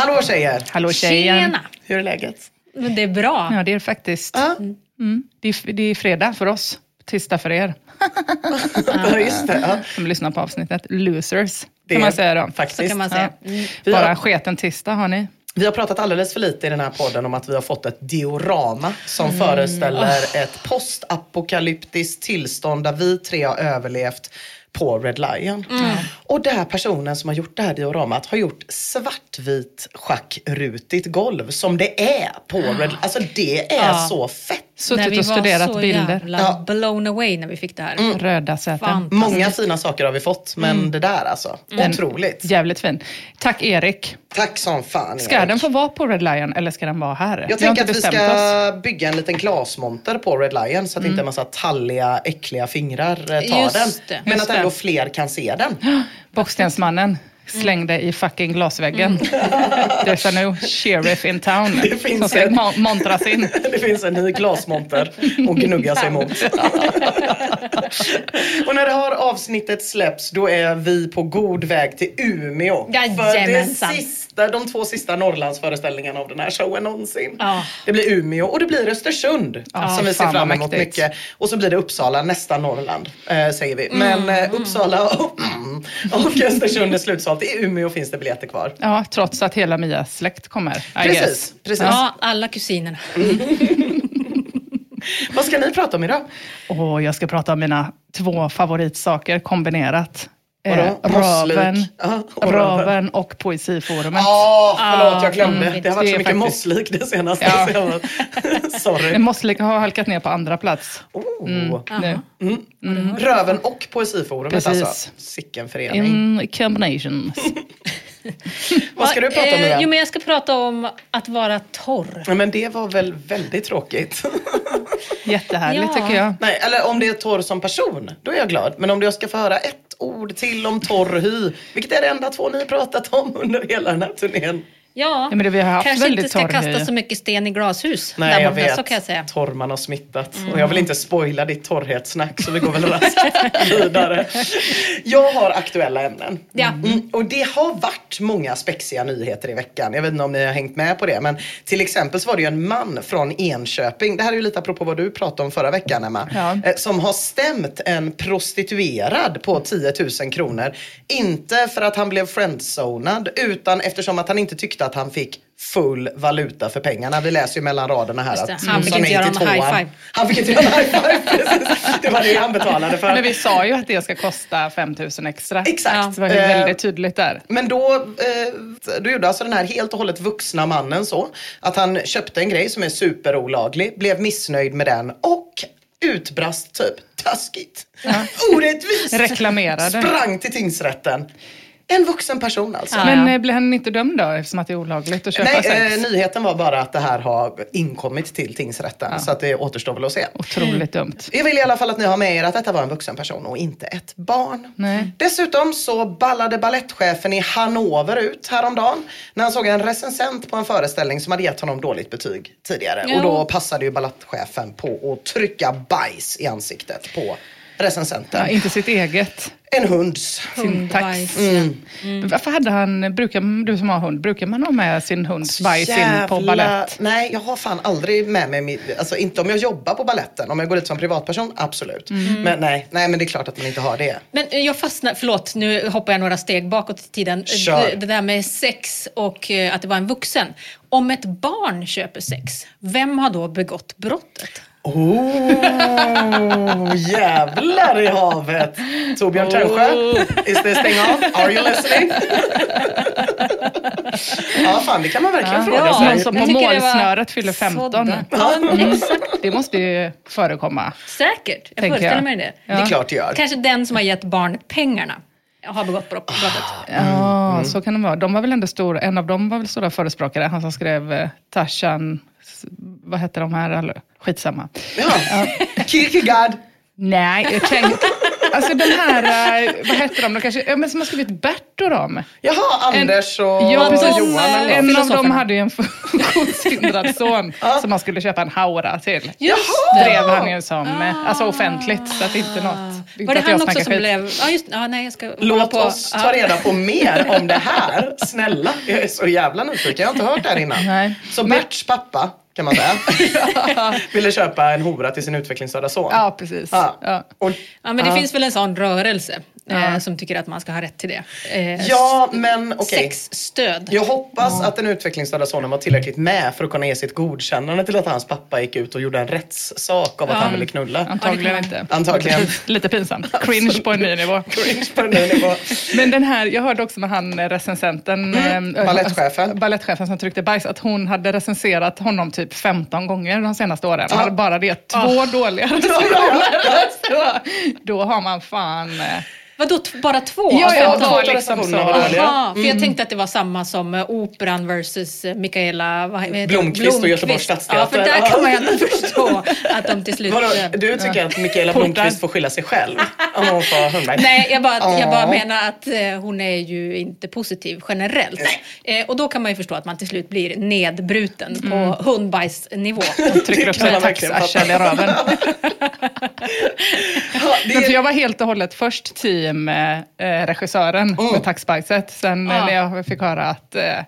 Hallå tjejer! Hallå tjejen. Tjena! Hur är läget? Men det är bra. Ja, det är faktiskt. Ja, Mm. Det, är, det är fredag för oss, tisdag för er ja. just det. Ja. som lyssnar på avsnittet. Losers, Det kan man säga då. Faktiskt. Så kan man säga. Mm. Vi Bara har, sketen tisdag har ni. vi har pratat alldeles för lite i den här podden om att vi har fått ett diorama som föreställer ett postapokalyptiskt tillstånd där vi tre har överlevt på Red Lion. Och den här personen som har gjort det här dioramat har gjort svartvit schackrutigt golv som det är på Red Alltså det är Ja. så fett. Suttit och studerat så bilder. jävla Ja. blown away när vi fick det här. Röda säten. Fantastiskt. Många fina saker har vi fått men det där alltså. Otroligt. Jävligt fin. Tack Erik. Tack som fan Ska Erik. den få vara på Red Lion eller ska den vara här? Jag tänker att vi ska oss. bygga en liten glasmonter på Red Lion så att inte en massa talliga, äckliga fingrar eh, tar Just den. det. Men Just att ändå fler kan se den. Bockstensmannen slängde i fucking glasväggen. There's a new sheriff in town. Det finns som ska en- mo- montras in. Det finns en ny glasmonter att gnugga sig mot. och när det här avsnittet släpps då är vi på god väg till Umeå. För det Jajamensan. sista, de två sista Norrlandsföreställningarna av den här showen någonsin. Ja. Det blir Umeå och det blir Östersund Ja, som vi ser fram emot mycket. Och så blir det Uppsala, nästa Norrland eh, säger vi. Men eh, Uppsala och, och Östersund är slutsålt. I Umeå finns det biljetter kvar. Ja, trots att hela Mias släkt kommer. Precis, precis. Ja, alla kusinerna. Vad ska ni prata om idag? Och jag ska prata om mina två favoritsaker kombinerat. Eh, röven, Ja, och röven och Poesiforumet. Ja, förlåt jag glömde. mm, det har varit så mycket faktiskt- mosslik det senaste. Ja. Sorry. Mosslik har halkat ner på andra plats Oh. nu. Röven och Poesiforumet Precis. alltså. Sicken förening. In combinations. Vad ska du prata om nu Eh, Jo, men jag ska prata om att vara torr. Ja, Men det var väl väldigt tråkigt. Jättehärligt Ja. tycker jag. Nej, eller om det är torr som person, då är jag glad. Men om jag ska få höra ett ord till om torr hy, vilket är det enda två ni pratat om under hela den här turnén. Ja, Ja, men det, vi har haft kanske väldigt inte ska kasta så mycket sten i glashus. Nej, där jag borta, vet. Så kan jag säga. Torrman har smittat. Och jag vill inte spoila ditt torrhetssnack så vi går väl raskt vidare. Jag har aktuella ämnen. Ja. Mm, och det har varit många spexiga nyheter i veckan. Jag vet inte om ni har hängt med på det. Men till exempel så var det ju en man från Enköping. Det här är ju lite apropå vad du pratade om förra veckan Emma. Ja. eh, Som har stämt en prostituerad på 10 000 kronor. Inte för att han blev friendzonad utan eftersom att han inte tyckte tyckte att han fick full valuta för pengarna. Vi läser ju mellan raderna här att Han fick inte göra någon high five. Han fick inte göra en high five, precis. Det var det han betalade för. Men vi sa ju att det ska kosta 5 000 extra. Exakt. Det var ju Eh, väldigt tydligt där. Men då, eh, då gjorde alltså den här helt och hållet vuxna mannen så att han köpte en grej som är superolaglig, blev missnöjd med den och utbrast typ taskigt, orättvist, Reklamerade. sprang till tingsrätten. En vuxen person alltså. Ja. Men eh, blir han inte dömd då eftersom att det är olagligt att köpa Nej, sex? eh, nyheten var bara att det här har inkommit till tingsrätten så att det återstår väl att se. Otroligt dumt. Jag vill i alla fall att ni har med er att detta var en vuxen person och inte ett barn. Nej. Dessutom så ballade ballettchefen i Hannover ut häromdagen när han såg en recensent på en föreställning som hade gett honom dåligt betyg tidigare. Ja. Och då passade ju ballettchefen på att trycka bajs i ansiktet på recensenten. Ja, inte sitt eget. En hunds. Sin tax. Hundbajs, Mm. Varför hade han, brukar, du som har hund, brukar man ha med sin hunds bajs in på ballett? Nej, jag har fan aldrig med mig, min- alltså inte om jag jobbar på balletten. Om jag går dit som privatperson, absolut. Mm. Men nej, nej, men det är klart att man inte har det. Men jag fastnar, förlåt nu hoppar jag några steg bakåt i tiden. Kör. Det, det där med sex och eh, att det var en vuxen. Om ett barn köper sex, vem har då begått brottet? Oh, jävlar i havet! Torbjörn Tännsjö, is this thing on? Are you listening? ja, fan det kan man verkligen fråga Ja, sig. Någon som på målsnöret fyller 15. sådär. Ja, exakt. Det måste ju förekomma. Säkert. Jag Tänker föreställer jag. mig det. Det är klart det gör. Kanske den som har gett barnet pengarna har begått brott- brottet. Ja, Mm. så kan det vara. De var väl ändå stora, en av dem var väl stora förespråkare, han som skrev eh, Tarzan, vad hette de här? Eller, Skitsamma. Ja. Kierkegaard. Nej, jag tänkte, alltså de här, eh, vad hette de? de kanske, ja, men som har skrivit Bertor om. Jaha, Anders och Ja, precis. Johan. eller. En av dem hade ju en funktionshindrad son som han skulle köpa en haura till. Jaha! drev han ju som, eh, alltså offentligt, så att inte något. inte Var det han också som skit. blev... Ja, just Ja, nej, jag ska Låt på. oss ta reda på mer om det här. Snälla, jag är så jävla nyfiken. Jag har inte hört det här innan. Nej. Så Berts pappa, kan man säga, ville köpa en hora till sin utvecklingsstörda son. Ja, precis. Ja. Ja. Och, Ja, men det finns väl en sån rörelse eh, som tycker att man ska ha rätt till det. Eh, ja, men okej. Sexstöd. Jag hoppas att den utvecklingsstörda sonen var tillräckligt med för att kunna ge sitt godkännande till att hans pappa gick ut och gjorde en rättssak av att Ja. han ville knulla. Antagligen Ja, inte. Antagligen. Lite pinsamt. Cringe på en ny nivå. Cringe på den här nivån. Men den här, jag hörde också med han eh, recensenten, Mm, eh, ballettchefen. ballettchefen som tryckte bajs, att hon hade recenserat honom typ 15 gånger de senaste åren. Ja. Ja. Bara det, två dåliga recensioner. Då har man fan... Vadå, bara två? Ja, ja, två liksom så. Jaha, för jag tänkte att det var samma som eh, Operan versus eh, Mikaela vad heter det? Blomqvist och Göteborgs stadsteater. Ja, för där kan man ju ändå förstå att de till slut... Vadå, eh, du tycker att Mikaela Portar. Blomqvist får skylla sig själv om hon får? Nej, jag bara, jag bara menar att hon är ju inte positiv generellt. Och då kan man ju förstå att man till slut blir nedbruten på hundbajsnivå. Trycker upp verkligen taxarsel i röven. Jag var helt och hållet först team eh, eh, regissören med taxbajset. Sen eh, Ja. när jag fick höra att eh,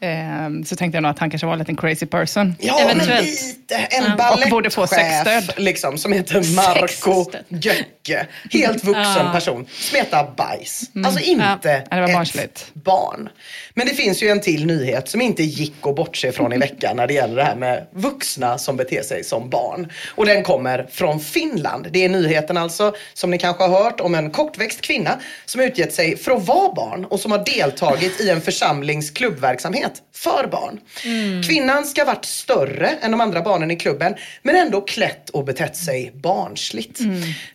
eh, så tänkte jag nog att han kanske var en liten crazy person. ja, men eventuellt. lite. En Och borde få balettchef sexstöd. liksom, som heter Marco. Göcke. Helt vuxen Ja. person. Smetar bajs. Alltså inte Ja, det var ett barn. Men det finns ju en till nyhet som inte gick att bortse från i veckan när det gäller det här med vuxna som beter sig som barn. Och den kommer från Finland. Det är nyheten alltså, som ni kanske har hört, om en kortväxt kvinna som utgett sig för att vara barn och som har deltagit i en församlings klubbverksamhet för barn. Kvinnan ska ha varit större än de andra barnen i klubben men ändå klätt och betett sig barnsligt.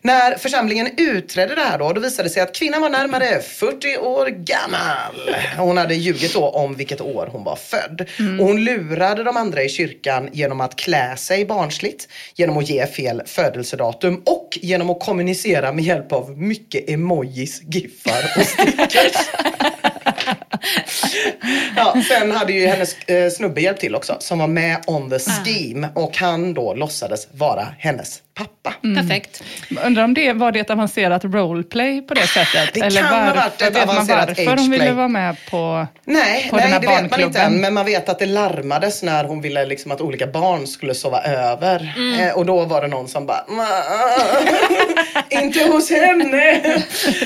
När församlingen utredde det här då, då visade det sig att kvinnan var närmare 40 år gammal. Hon hade ljugit då om vilket år hon var född. Och hon lurade de andra i kyrkan genom att klä sig barnsligt, genom att ge fel födelsedatum och genom att kommunicera med hjälp av mycket emojis, giffar och stickers. ja, sen hade ju hennes eh, snubbe hjälpt till också som var med on the scheme och han då låtsades vara hennes pappa. Perfekt. Undrar om det var det ett avancerat roleplay på det sättet? Det Eller kan ha varför, varit ett vet man avancerat varför hon ville vara med på, Nej, på den nej här det vet man inte barnklubben? än. Men man vet att det larmades när hon ville liksom att olika barn skulle sova över. Eh, och då var det någon som bara "Ma, Inte hos henne!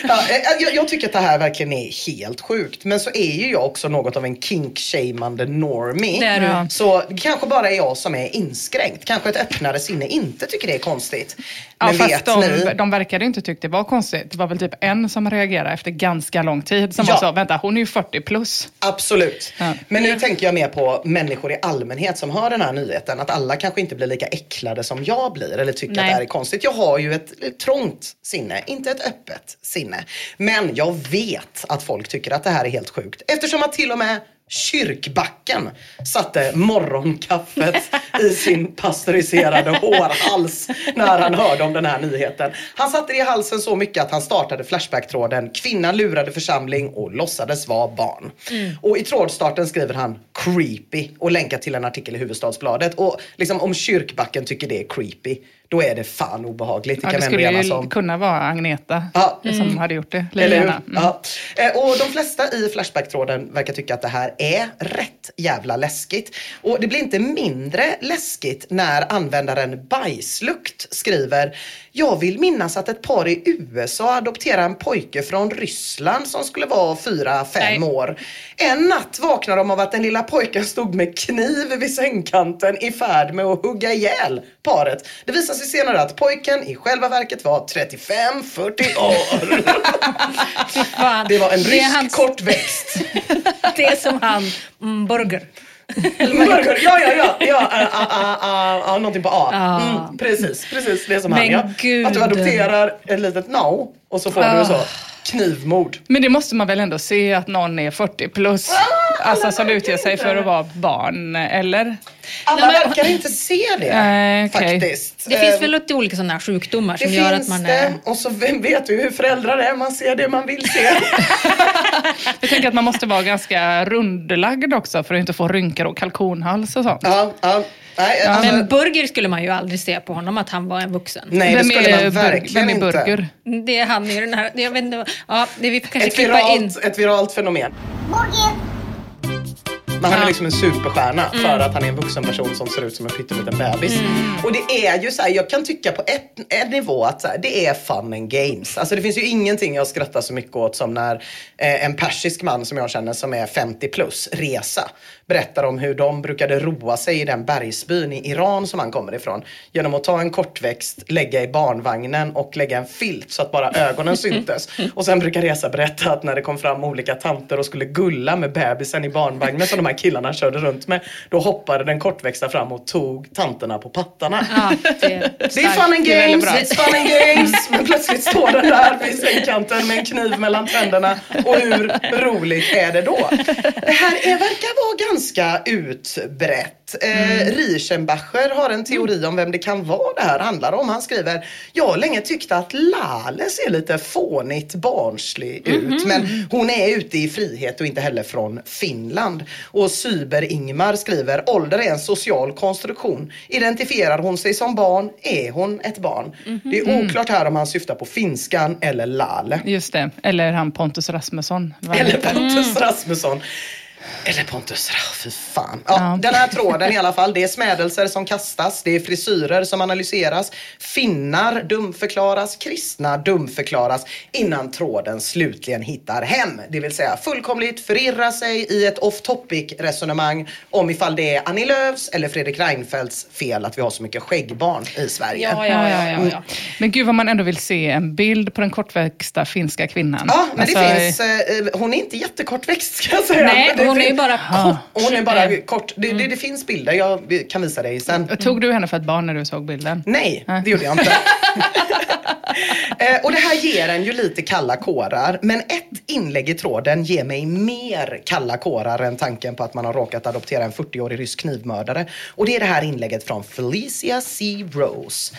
ja, eh, jag, jag tycker att det här verkligen är helt sjukt. Men så är ju jag också något av en kink-shameande normie. Det är du. Ja. Så det kanske bara är jag som är inskränkt. Kanske ett öppnare sinne inte tycker det är konstigt. Ja, Men fast de, ni? de verkade inte tycka det var konstigt. Det var väl typ en som reagerade efter ganska lång tid som Ja. så, vänta hon är ju 40 plus. Absolut. Ja. Men nu tänker jag mer på människor i allmänhet som hör den här nyheten. Att alla kanske inte blir lika äcklade som jag blir eller tycker Nej. att det här är konstigt. Jag har ju ett, ett trångt sinne, inte ett öppet sinne. Men jag vet att folk tycker att det här är helt sjukt. Eftersom att till och med Kyrkbacken satte morgonkaffet i sin pasteuriserade hårhals när han hörde om den här nyheten. Han satte det i halsen så mycket att han startade Flashback-tråden “Kvinnan lurade församling och låtsades vara barn”. Och i trådstarten skriver han “creepy” och länkar till en artikel i Hufvudstadsbladet. Och liksom om Kyrkbacken tycker det är creepy, då är det fan obehagligt. Det Ja, kan det skulle ju om. kunna vara Agneta Ja. som hade gjort det. Eller. Mm. Ja. Eh, Och de flesta i Flashback-tråden verkar tycka att det här är rätt jävla läskigt. Och det blir inte mindre läskigt när användaren Bajslukt skriver Jag vill minnas att ett par i USA adopterade en pojke från Ryssland som skulle vara fyra fem Nej. år. En natt vaknade de av att den lilla pojken stod med kniv vid sängkanten i färd med att hugga ihjäl paret. Det visar sig senare att pojken i själva verket var 35-40 år. Det var en rysk hans- kortväxt. Det är som han, mm, Burger. Burger. Ja, ja, ja. ja uh, uh, uh, uh, någonting på A. Ah. Mm, precis, precis. Det är som Men han ja. gud. Att du adopterar ett litet no och så får du så knivmord. Men det måste man väl ändå se att någon är 40 plus, Ah, alltså som utger sig för att vara barn, eller? Alla Nej, men- verkar inte se det Nej, okej. faktiskt. Det finns Eh, väl lite olika sådana här sjukdomar som det gör finns att man det. är... Och så vem vet ju hur föräldrar är. Man ser det man vill se. Jag tänker att man måste vara ganska rundlagd också för att inte få rynkor och kalkonhals och sånt. ja, ja. Nej, alltså, Men Burger skulle man ju aldrig se på honom att han var en vuxen. nej, det skulle man verkligen vem är inte. Burger? Det är han i den här... Jag vet inte, ja, det vi kanske Ett klippa in. viralt, ett viralt fenomen. Men han är liksom en superstjärna Mm. för att han är en vuxen person som ser ut som en pytteliten bebis. Och det är ju så här, jag kan tycka på ett, en nivå att så här, det är fun and games. Alltså det finns ju ingenting jag skrattar så mycket åt som när eh, en persisk man som jag känner som är 50 plus, Resa, berättar om hur de brukade roa sig i den bergsbyn i Iran som han kommer ifrån. Genom att ta en kortväxt, lägga i barnvagnen och lägga en filt så att bara ögonen syntes. Och sen brukar Resa berätta att när det kom fram olika tanter och skulle gulla med bebisen i barnvagnen som de här killarna körde runt med. Då hoppade den kortväxta fram och tog tanterna på pattarna. Ja, det, är Det är fun and games, it's fun and games. Men plötsligt står den där vid sängkanten med en kniv mellan tänderna. Och hur roligt är det då? Det här är, verkar vara ganska utbrett. Eh, Rieschenbacher har en teori om vem det kan vara det här handlar om. Han skriver, jag har länge tyckt att Lale ser lite fånigt barnslig ut. Men hon är ute i frihet och inte heller från Finland. Och Syber-Ingmar skriver, ålder är en social konstruktion. Identifierar hon sig som barn är hon ett barn. Det är oklart här om han syftar på finskan eller Lale. Just det, eller han Pontus Rasmusson. Eller. Pontus Rasmusson. Eller Pontus, ah, fy fan. Ja, Ja. Den här tråden i alla fall, det är smädelser som kastas, det är frisyrer som analyseras, finnar dumförklaras, kristna dumförklaras innan tråden slutligen hittar hem. Det vill säga fullkomligt förirra sig i ett off topic resonemang om ifall det är Annie Lööfs eller Fredrik Reinfeldts fel att vi har så mycket skäggbarn i Sverige. Ja, ja, ja, ja, ja. Men gud vad man ändå vill se en bild på den kortväxta finska kvinnan. Ja, men det Alltså, finns, eh, hon är inte jättekortväxt ska jag säga. Nej, det hon är ju bara kort. Hon är bara kort. Det, det, det finns bilder, jag kan visa dig sen. Tog du henne för ett barn när du såg bilden? Nej, Nej. det gjorde jag inte. Eh, och det här ger en ju lite kalla kårar. Men ett inlägg i tråden ger mig mer kalla kårar än tanken på att man har råkat adoptera en 40-årig rysk knivmördare. Och det är det här inlägget från Felicia C. Rose.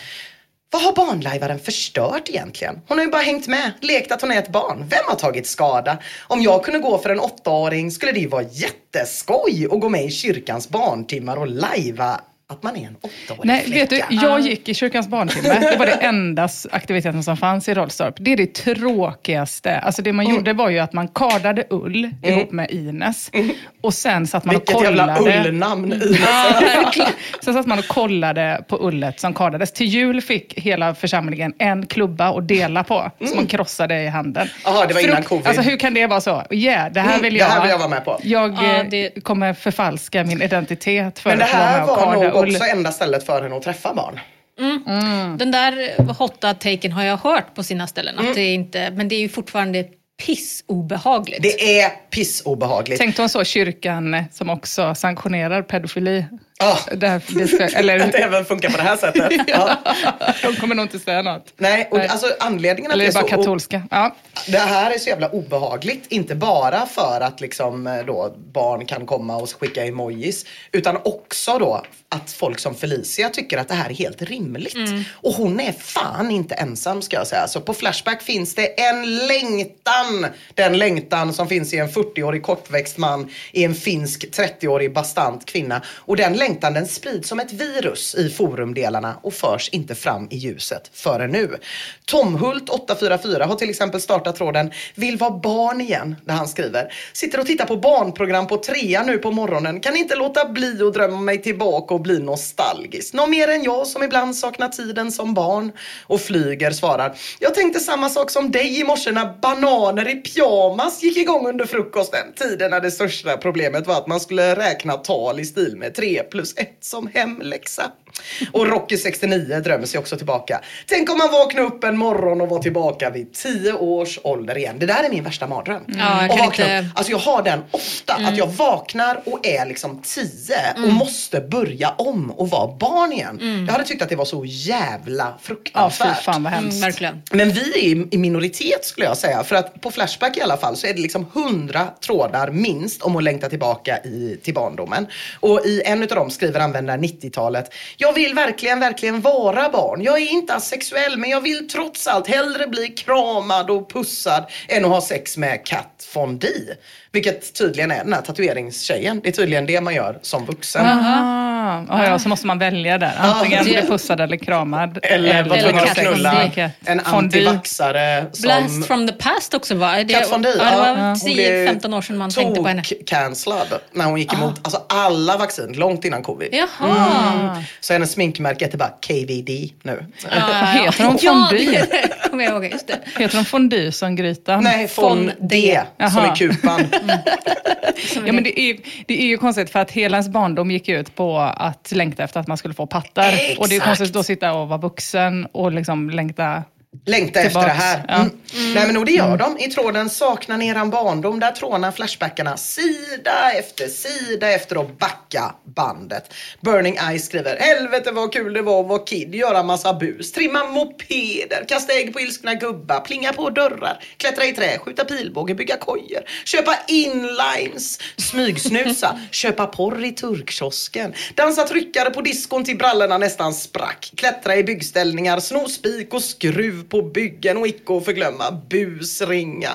Vad har barnlajvaren förstört egentligen? Hon har ju bara hängt med, lekt att hon är ett barn. Vem har tagit skada? Om jag kunde gå för en åttaåring skulle det ju vara jätteskoj att gå med i kyrkans barntimmar och lajva att man är en åttaårig Nej, flicka. vet du, jag gick i kyrkans barntimme. Det var det enda aktiviteten som fanns i Rollstorp. Det är det tråkigaste. Alltså det man gjorde var ju att man kardade ull ihop med Ines. Och sen satt man Vilket och kollade. jävla ullnamn i Ja, verkligen. Sen satt man och kollade på ullet som kardades. Till jul fick hela församlingen en klubba att dela på, som man krossade i handen. Jaha, det var innan Frukt- covid. Alltså hur kan det vara så? Yeah, det här Mm, vill det jag, här vill jag vara med på. Jag Ja, eh, det- kommer förfalska min identitet för Men det att vara med här och var karda. Också enda stället för henne att träffa barn. Den där hotta taken har jag hört på sina ställen. Att det är inte, men det är ju fortfarande pissobehagligt. Det är pissobehagligt. Tänkte hon så, kyrkan eh, som också sanktionerar pedofili? Ah. Där, det ska, Att det eller, även funkar på det här sättet. ja. de kommer nog inte säga något. Nej, och Nej. alltså anledningen att Eller det är är bara så... katolska. Ja. Det här är så jävla obehagligt. Inte bara för att liksom eh, då barn kan komma och skicka emojis. Utan också då att folk som Felicia tycker att det här är helt rimligt. Och hon är fan inte ensam ska jag säga. Så på Flashback finns det en längtan. Den längtan som finns i en 40-årig kortväxt man, i en finsk 30-årig bastant kvinna. Och den längtan den sprids som ett virus i forumdelarna och förs inte fram i ljuset förrän nu. Tomhult 844 har till exempel startat tråden Vill vara barn igen, där han skriver Sitter och tittar på barnprogram på trea nu på morgonen. Kan inte låta bli att drömma mig tillbaka och bli nostalgisk. Nå mer än jag som ibland saknar tiden som barn. Och Flyger svarar Jag tänkte samma sak som dig i morse när bananer i pyjamas gick igång under frukosten. Tiden när det största problemet var att man skulle räkna tal i stil med 3 plus 1 som hemläxa. Och Rocky 69 drömmer sig också tillbaka. Tänk om man vaknar upp en morgon och var tillbaka vid 10 års ålder igen. Det där är min värsta mardröm. Jag och vakna inte- Mm. Alltså jag har den ofta. Att jag vaknar och är liksom 10 och måste börja om och vara barn igen. Jag hade tyckt att det var så jävla Ja, fy fruktansvärt. fan vad Mm, hemskt. verkligen. Men vi är i- minoritet skulle jag säga. För att på Flashback i alla fall så är det liksom hundra trådar minst om att längta tillbaka i, till barndomen. Och i en av dem skriver användaren 90-talet. Jag vill verkligen, verkligen vara barn. Jag är inte asexuell men jag vill trots allt hellre bli kramad och pussad än att ha sex med Kat Von D. Vilket tydligen är den här tatueringstjejen. Det är tydligen det man gör som vuxen. Ah, ja, ja, så måste man välja där. Antingen bli pussad eller kramad. Eller vara tvungen att Von knulla D. en antivaxare som... Blast from the past också va? Det, Kat Von D, ja, det var ja. Hon blev 10-15 år sedan man tänkte på henne. tok-cancellad när hon gick emot alltså alla vaccin långt innan covid. Jaha. Så hennes sminkmärke heter bara KVD nu. Heter hon kommer jag ihåg. Just det. Heter de fondue som grytan? Nej, Fon D som är kupan. Ja, men det, är, det är ju konstigt för att hela ens barndom gick ut på att längta efter att man skulle få pattar. Exakt. Och det är konstigt då att sitta och vara vuxen och liksom längta. Längta efter det här. ja. Mm. Nej men och det gör de. I tråden Saknar ni eran barndom? Där trånar Flashbackarna sida efter sida efter att backa bandet. Burning Eyes skriver Helvete vad kul det var att vara kid, göra massa bus, trimma mopeder, kasta ägg på ilskna gubbar, plinga på dörrar, klättra i trä, skjuta pilbåge, bygga kojor, köpa inlines, smygsnusa, köpa porr i turkkiosken, dansa tryckare på diskon till brallorna nästan sprack, klättra i byggställningar, sno spik och skruv på byggen och icke att förglömma busringa.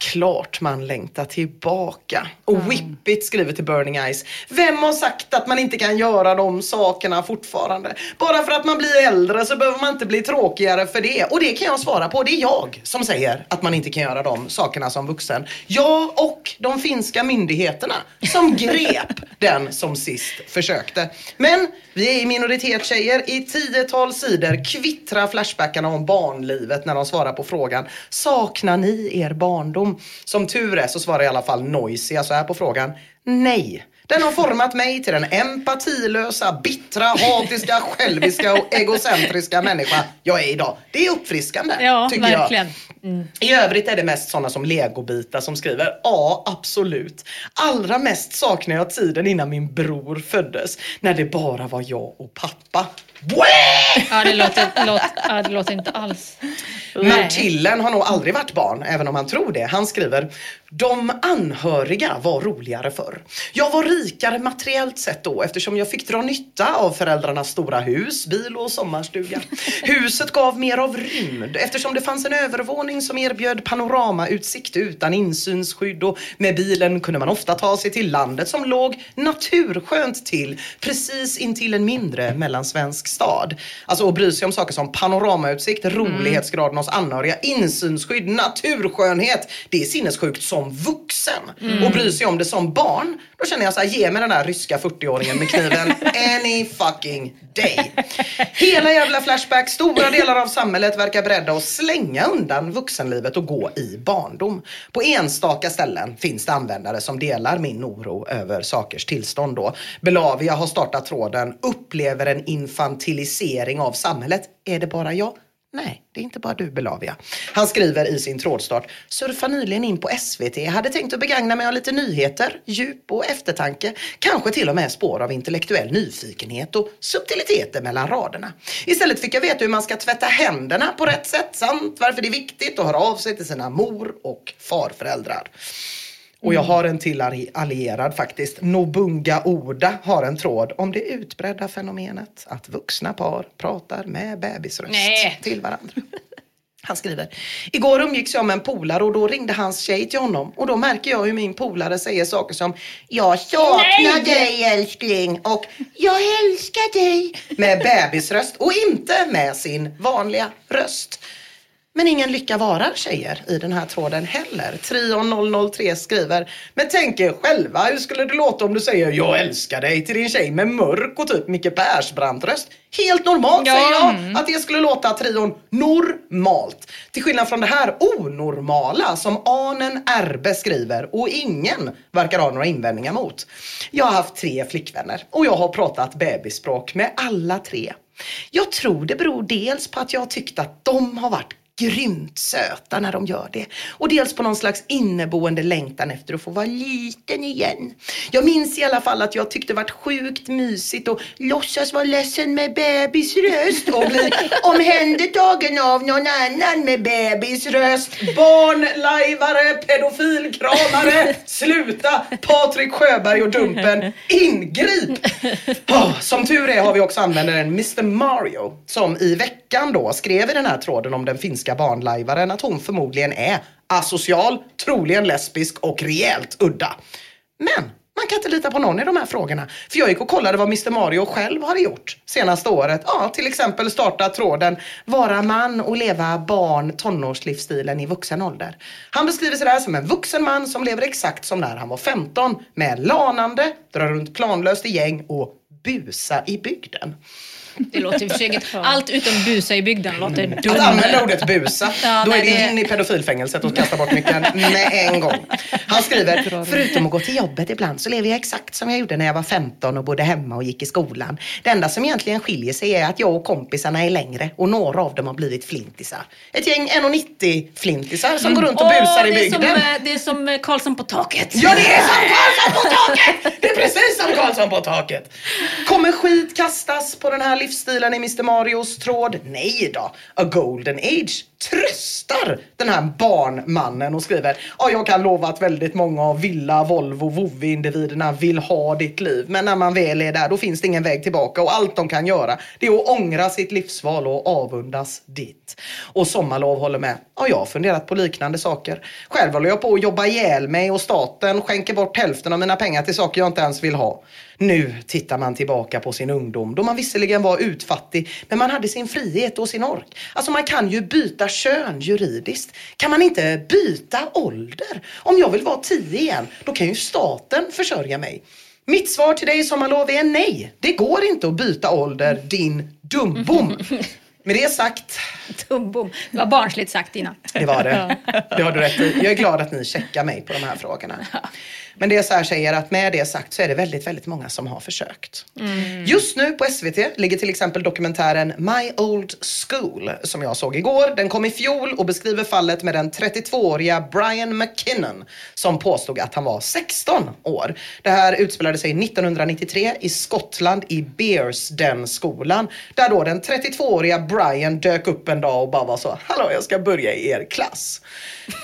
Klart man längtar tillbaka. Och Whippit skriver till Burning Eyes. Vem har sagt att man inte kan göra de sakerna fortfarande? Bara för att man blir äldre så behöver man inte bli tråkigare för det. Och det kan jag svara på. Det är jag som säger att man inte kan göra de sakerna som vuxen. Jag och de finska myndigheterna som grep den som sist försökte. Men vi är i minoritet tjejer. I tiotal sidor kvittrar Flashbackarna om barnlivet när de svarar på frågan Saknar ni er barndom? Som tur är så svarar i alla fall Noisia så här på frågan Nej. Den har format mig till den empatilösa, bittra, hatiska, själviska och egocentriska människa jag är idag. Det är uppfriskande, Ja, tycker verkligen. jag. I övrigt är det mest sådana som legobitar som skriver Ja, absolut. Allra mest saknar jag tiden innan min bror föddes. När det bara var jag och pappa. Ja, det låter, låt, ja, det låter inte alls... Martillen har nog aldrig varit barn, även om han tror det. Han skriver, de anhöriga var roligare förr. Jag var rikare materiellt sett då eftersom jag fick dra nytta av föräldrarnas stora hus, bil och sommarstuga. Huset gav mer av rymd eftersom det fanns en övervåning som erbjöd panoramautsikt utan insynsskydd och med bilen kunde man ofta ta sig till landet som låg naturskönt till precis intill en mindre mellansvensk stad. Alltså att bry sig om saker som panoramautsikt, rolighetsgraden hos anhöriga, insynsskydd, naturskönhet. Det är sinnessjukt som vuxen. Och bry sig om det som barn, då känner jag så här, ge mig den där ryska 40-åringen med kniven any fucking day. Hela jävla Flashback, stora delar av samhället verkar beredda att slänga undan vuxenlivet och gå i barndom. På enstaka ställen finns det användare som delar min oro över sakers tillstånd då. Belavia har startat tråden upplever en infantilisering av samhället. Är det bara jag? Nej, det är inte bara du Belavia. Han skriver i sin trådstart. Surfa nyligen in på SVT. Hade tänkt att begagna mig av lite nyheter, djup och eftertanke. Kanske till och med spår av intellektuell nyfikenhet och subtiliteter mellan raderna. Istället fick jag veta hur man ska tvätta händerna på rätt sätt samt varför det är viktigt att höra av sig till sina mor och farföräldrar. Och jag har en till alli- allierad faktiskt. Nobunga Oda har en tråd om det utbredda fenomenet att vuxna par pratar med bebisröst Nej. till varandra. Han skriver, igår umgicks jag med en polare och då ringde hans tjej till honom och då märker jag hur min polare säger saker som Jag saknar dig älskling och Jag älskar dig med bebisröst och inte med sin vanliga röst. Men ingen lycka varar tjejer i den här tråden heller. Trion 003 skriver, men tänk er själva, hur skulle det låta om du säger jag älskar dig till din tjej med mörk och typ Micke Persbrandt-röst? Helt normalt Ja, säger jag att det skulle låta trion normalt. Till skillnad från det här onormala som Anen Erbe skriver och ingen verkar ha några invändningar mot. Jag har haft tre flickvänner och jag har pratat bebisspråk med alla tre. Jag tror det beror dels på att jag har tyckt att de har varit grymt söta när de gör det. Och dels på någon slags inneboende längtan efter att få vara liten igen. Jag minns i alla fall att jag tyckte det varit sjukt mysigt att låtsas vara ledsen med bebisröst och bli omhändertagen av någon annan med bebisröst. Barnlajvare, pedofilkramare, sluta! Patrik Sjöberg och Dumpen, ingrip! Oh, som tur är har vi också användaren Mr Mario som i veckan då skrev i den här tråden om den finska barnlajvaren att hon förmodligen är asocial, troligen lesbisk och rejält udda. Men man kan inte lita på någon i de här frågorna. För jag gick och kollade vad Mr Mario själv har gjort senaste året. Ja, till exempel starta tråden Vara man och leva barn tonårslivsstilen i vuxen ålder. Han beskriver sig där som en vuxen man som lever exakt som när han var 15 med lanande, drar runt planlöst i gäng och busa i bygden. Det låter för sig Allt utom busa i bygden låter Att dumt. använda ordet busa, Ja, då är det det- in i pedofilfängelset och kasta bort nyckeln med en gång. Han skriver, förutom att gå till jobbet ibland så lever jag exakt som jag gjorde när jag var 15 och bodde hemma och gick i skolan. Det enda som egentligen skiljer sig är att jag och kompisarna är längre och några av dem har blivit flintisar. Ett gäng 1,90 flintisar som går runt och busar i är som, bygden. eh, det är som eh, Karlsson på taket. Ja, det är som Karlsson på taket! Det är precis som Karlsson på taket. Kommer skit kastas på den här livsstilen i Mr Marios tråd? Nej då. A Golden Age tröstar den här barnmannen och skriver Ja, jag kan lova att väldigt många av Villa, Volvo, Vovve-individerna vill ha ditt liv. Men när man väl är där, då finns det ingen väg tillbaka och allt de kan göra, det är att ångra sitt livsval och avundas ditt. Och Sommarlov håller med. Ja, jag har funderat på liknande saker. Själv håller jag på att jobba ihjäl mig och staten skänker bort hälften av mina pengar till saker jag inte ens vill ha. Nu tittar man tillbaka på sin ungdom då man visserligen var utfattig men man hade sin frihet och sin ork. Alltså man kan ju byta kön juridiskt. Kan man inte byta ålder? Om jag vill vara 10 igen, då kan ju staten försörja mig. Mitt svar till dig Sommarlov är nej. Det går inte att byta ålder, din dumbom. Med det sagt, Tumbom. Det var barnsligt sagt innan. det var det. Det har du rätt i. Jag är glad att ni checkar mig på de här frågorna. Men det är så här säger att med det sagt så är det väldigt, väldigt många som har försökt. Just nu på SVT ligger till exempel dokumentären My Old School som jag såg igår. Den kom i fjol och beskriver fallet med den 32-åriga Brian McKinnon som påstod att han var 16 år. Det här utspelade sig 1993 i Skottland i Bearsden-skolan där då den 32-åriga Brian dök upp en dag och bara var så Hallå, jag ska börja i er klass.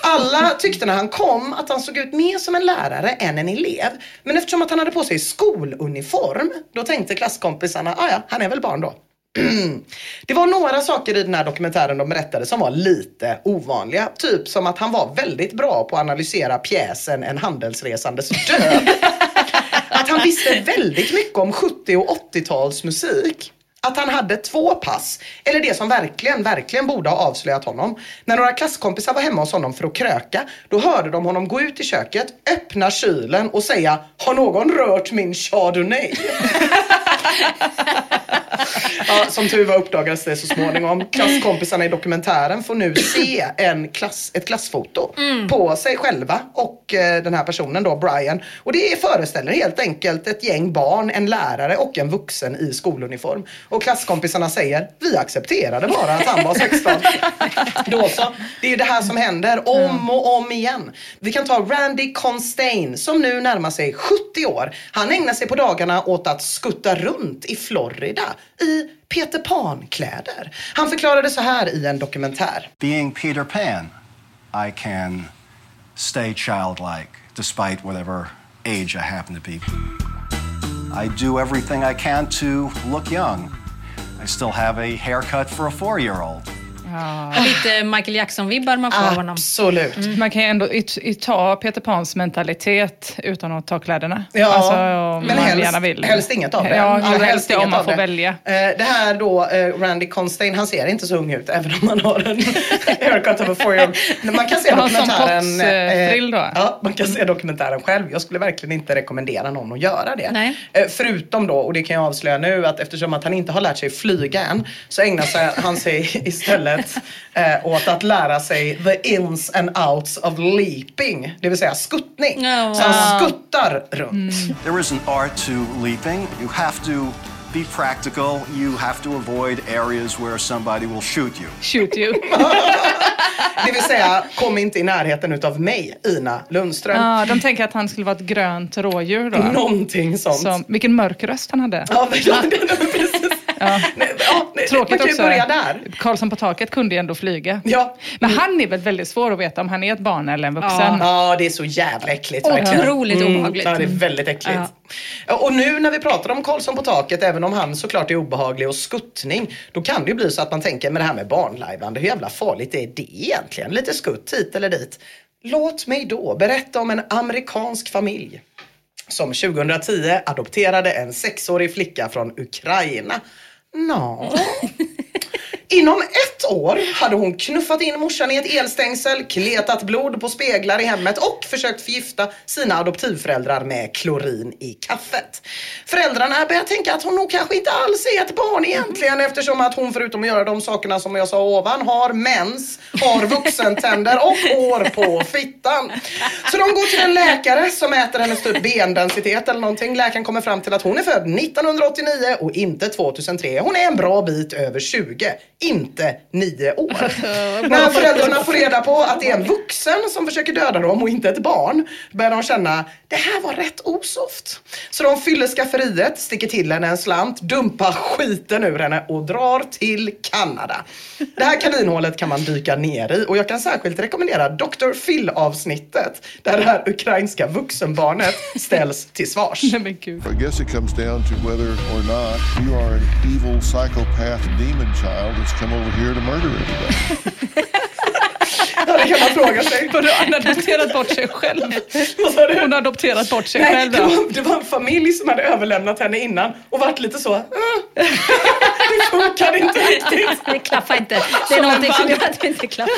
Alla tyckte när han kom att han såg ut mer som en lärare än en elev. Men eftersom att han hade på sig skoluniform, då tänkte klasskompisarna, ah ja, han är väl barn då. Det var några saker i den här dokumentären de berättade som var lite ovanliga. Typ som att han var väldigt bra på att analysera pjäsen En handelsresandes död. Att han visste väldigt mycket om 70 och 80-talsmusik. Att han hade två pass, eller det som verkligen, verkligen borde ha avslöjat honom. När några klasskompisar var hemma hos honom för att kröka, då hörde de honom gå ut i köket, öppna kylen och säga Har någon rört min chardonnay? ja, som tur var uppdagades det så småningom. Klasskompisarna i dokumentären får nu se en klass, ett klassfoto på sig själva och eh, den här personen då, Brian. Och det föreställer helt enkelt ett gäng barn, en lärare och en vuxen i skoluniform. Och klasskompisarna säger, vi accepterade bara att han var 16. då så. Det är det här som händer om och om igen. Vi kan ta Randy Constain som nu närmar sig 70 år. Han ägnar sig på dagarna åt att skutta runt i Florida i Peter Pan-kläder. Han förklarade så här i en dokumentär. Being Peter Pan, I can stay childlike despite whatever age I happen to be. I do everything I can to look young. I still have a haircut for a four-year-old old. Lite Michael Jackson-vibbar man får av honom. Absolut. Man kan ju ändå ta Peter Pans mentalitet utan att ta kläderna. Ja, alltså, om men man helst, gärna vill. helst inget av det. Ja, Ja, helst det om man får det. välja. Eh, det här då, eh, Randy Constain, han ser inte så ung ut även om han har en haircut of a four Man kan se dokumentären. Potts-frill då. Ja, man kan se dokumentären själv. Jag skulle verkligen inte rekommendera någon att göra det. Nej. Eh, förutom då, och det kan jag avslöja nu, att eftersom att han inte har lärt sig flyga än så ägnar sig, han sig istället eh, åt att lära sig the ins and outs of leaping, det vill säga skuttning. Ja. Så han skuttar runt. There is an art to leaping. You have to be practical. You have to avoid areas where somebody will shoot you. Shoot you. Det vill säga, kom inte i närheten utav mig, Ina Lundström. Ja, de tänker att han skulle vara ett grönt rådjur då. Någonting sånt. Som, vilken mörk röst han hade. Ja, men, precis. Ja. Ja, Tråkigt man också. börja där. Karlsson på taket kunde ju ändå flyga. Ja. Men han är väl väldigt svår att veta om han är ett barn eller en vuxen. Ja, det är så jävla äckligt. verkligen. Otroligt obehagligt. Ja, det är väldigt äckligt. Och nu när vi pratar om Karlsson på taket, även om han såklart är obehaglig och skuttning, då kan det ju bli så att man tänker med det här med barnlajvande, hur jävla farligt är det egentligen? Lite skutt hit eller dit. Låt mig då berätta om en amerikansk familj som 2010 adopterade en sexårig flicka från Ukraina. Nå. Inom ett år hade hon knuffat in morsan i ett elstängsel, kletat blod på speglar i hemmet och försökt förgifta sina adoptivföräldrar med klorin i kaffet. Föräldrarna börjar tänka att hon nog kanske inte alls är ett barn egentligen eftersom att hon förutom att göra de sakerna som jag sa ovan har mens, har vuxentänder och hår på fittan. Så de går till en läkare som mäter hennes typ bendensitet eller någonting. Läkaren kommer fram till att hon är född 1989 och inte 2003. Hon är en bra bit över 20 inte nio år. När föräldrarna får reda på att det är en vuxen som försöker döda dem och inte ett barn börjar de känna det här var rätt osoft. Så de fyller skafferiet, sticker till henne en slant, dumpar skiten ur henne och drar till Kanada. Det här kaninhålet kan man dyka ner i och jag kan särskilt rekommendera Dr. Phil avsnittet där det här ukrainska vuxenbarnet ställs till svars. Nej, men gud. I guess it comes down to whether or not you are an evil psychopath demon child that's come over here to murder everybody. Ja, det kan man fråga sig. Vadå, han har adopterat bort sig själv? Vad sa du? Hon har adopterat bort sig Nej, själv det var, det var en familj som hade överlämnat henne innan och varit lite så. "Mm, det funkar inte riktigt. Det klaffar inte. Det är någonting som gör att det inte klaffar.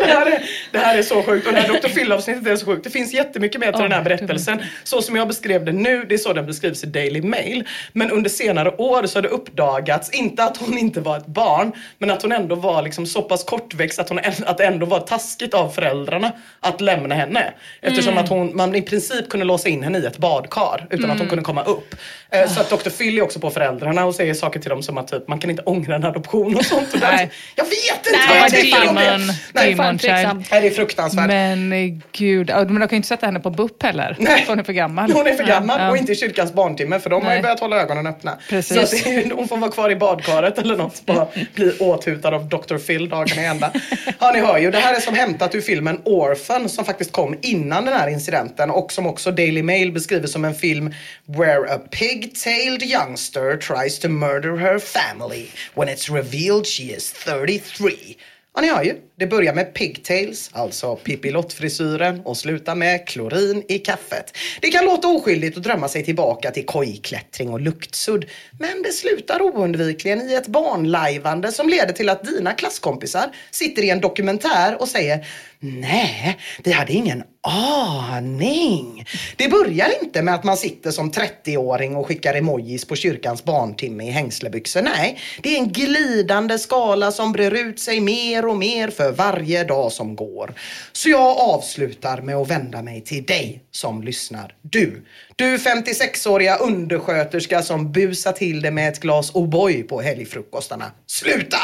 Det här, är, det här är så sjukt och det här Dr. Phil-avsnittet är så sjukt. Det finns jättemycket mer till den här berättelsen. Så som jag beskrev det nu, det är så den beskrivs i Daily Mail. Men under senare år så har det uppdagats, inte att hon inte var ett barn, men att hon ändå var liksom så pass kortväxt att, hon, att det ändå var taskigt av föräldrarna att lämna henne. Eftersom Mm. att hon, man i princip kunde låsa in henne i ett badkar utan Mm. att hon kunde komma upp. Eh, Så att Dr. Phil är också på föräldrarna och säger saker till dem som att typ, man kan inte ångra en adoption och sånt. Och där- Nej. jag vet inte Nej, vad det är. Demon, Nej, fan child. Nej, det är fruktansvärt. Men eh, gud, men de kan ju inte sätta henne på BUP heller. Nej. Hon är för gammal. Hon är för gammal Ja. och inte i kyrkans barntimme för de har ju Nej. börjat hålla ögonen öppna. Precis. Så att hon får vara kvar i badkaret eller något. Bara bli åthutad av Dr. Dr Phil dagarna i ända. Ja, ni hör ju. Det här är som hämtat ur filmen Orphan som faktiskt kom innan den här incidenten och som också Daily Mail beskriver som en film where a pig-tailed youngster tries to murder her family when it's revealed she is 33. Ja, ni hör ju. Det börjar med pigtails, alltså pippilott-frisyren och slutar med klorin i kaffet. Det kan låta oskyldigt att drömma sig tillbaka till kojklättring och luktsudd. Men det slutar oundvikligen i ett barnlajvande som leder till att dina klasskompisar sitter i en dokumentär och säger Nej, vi hade ingen aning. Det börjar inte med att man sitter som 30-åring och skickar emojis på kyrkans barntimme i hängslebyxor. Nej, det är en glidande skala som brer ut sig mer och mer för varje dag som går. Så jag avslutar med att vända mig till dig som lyssnar. Du, du 56-åriga undersköterska som busar till det med ett glas O'boy på helgfrukostarna. Sluta!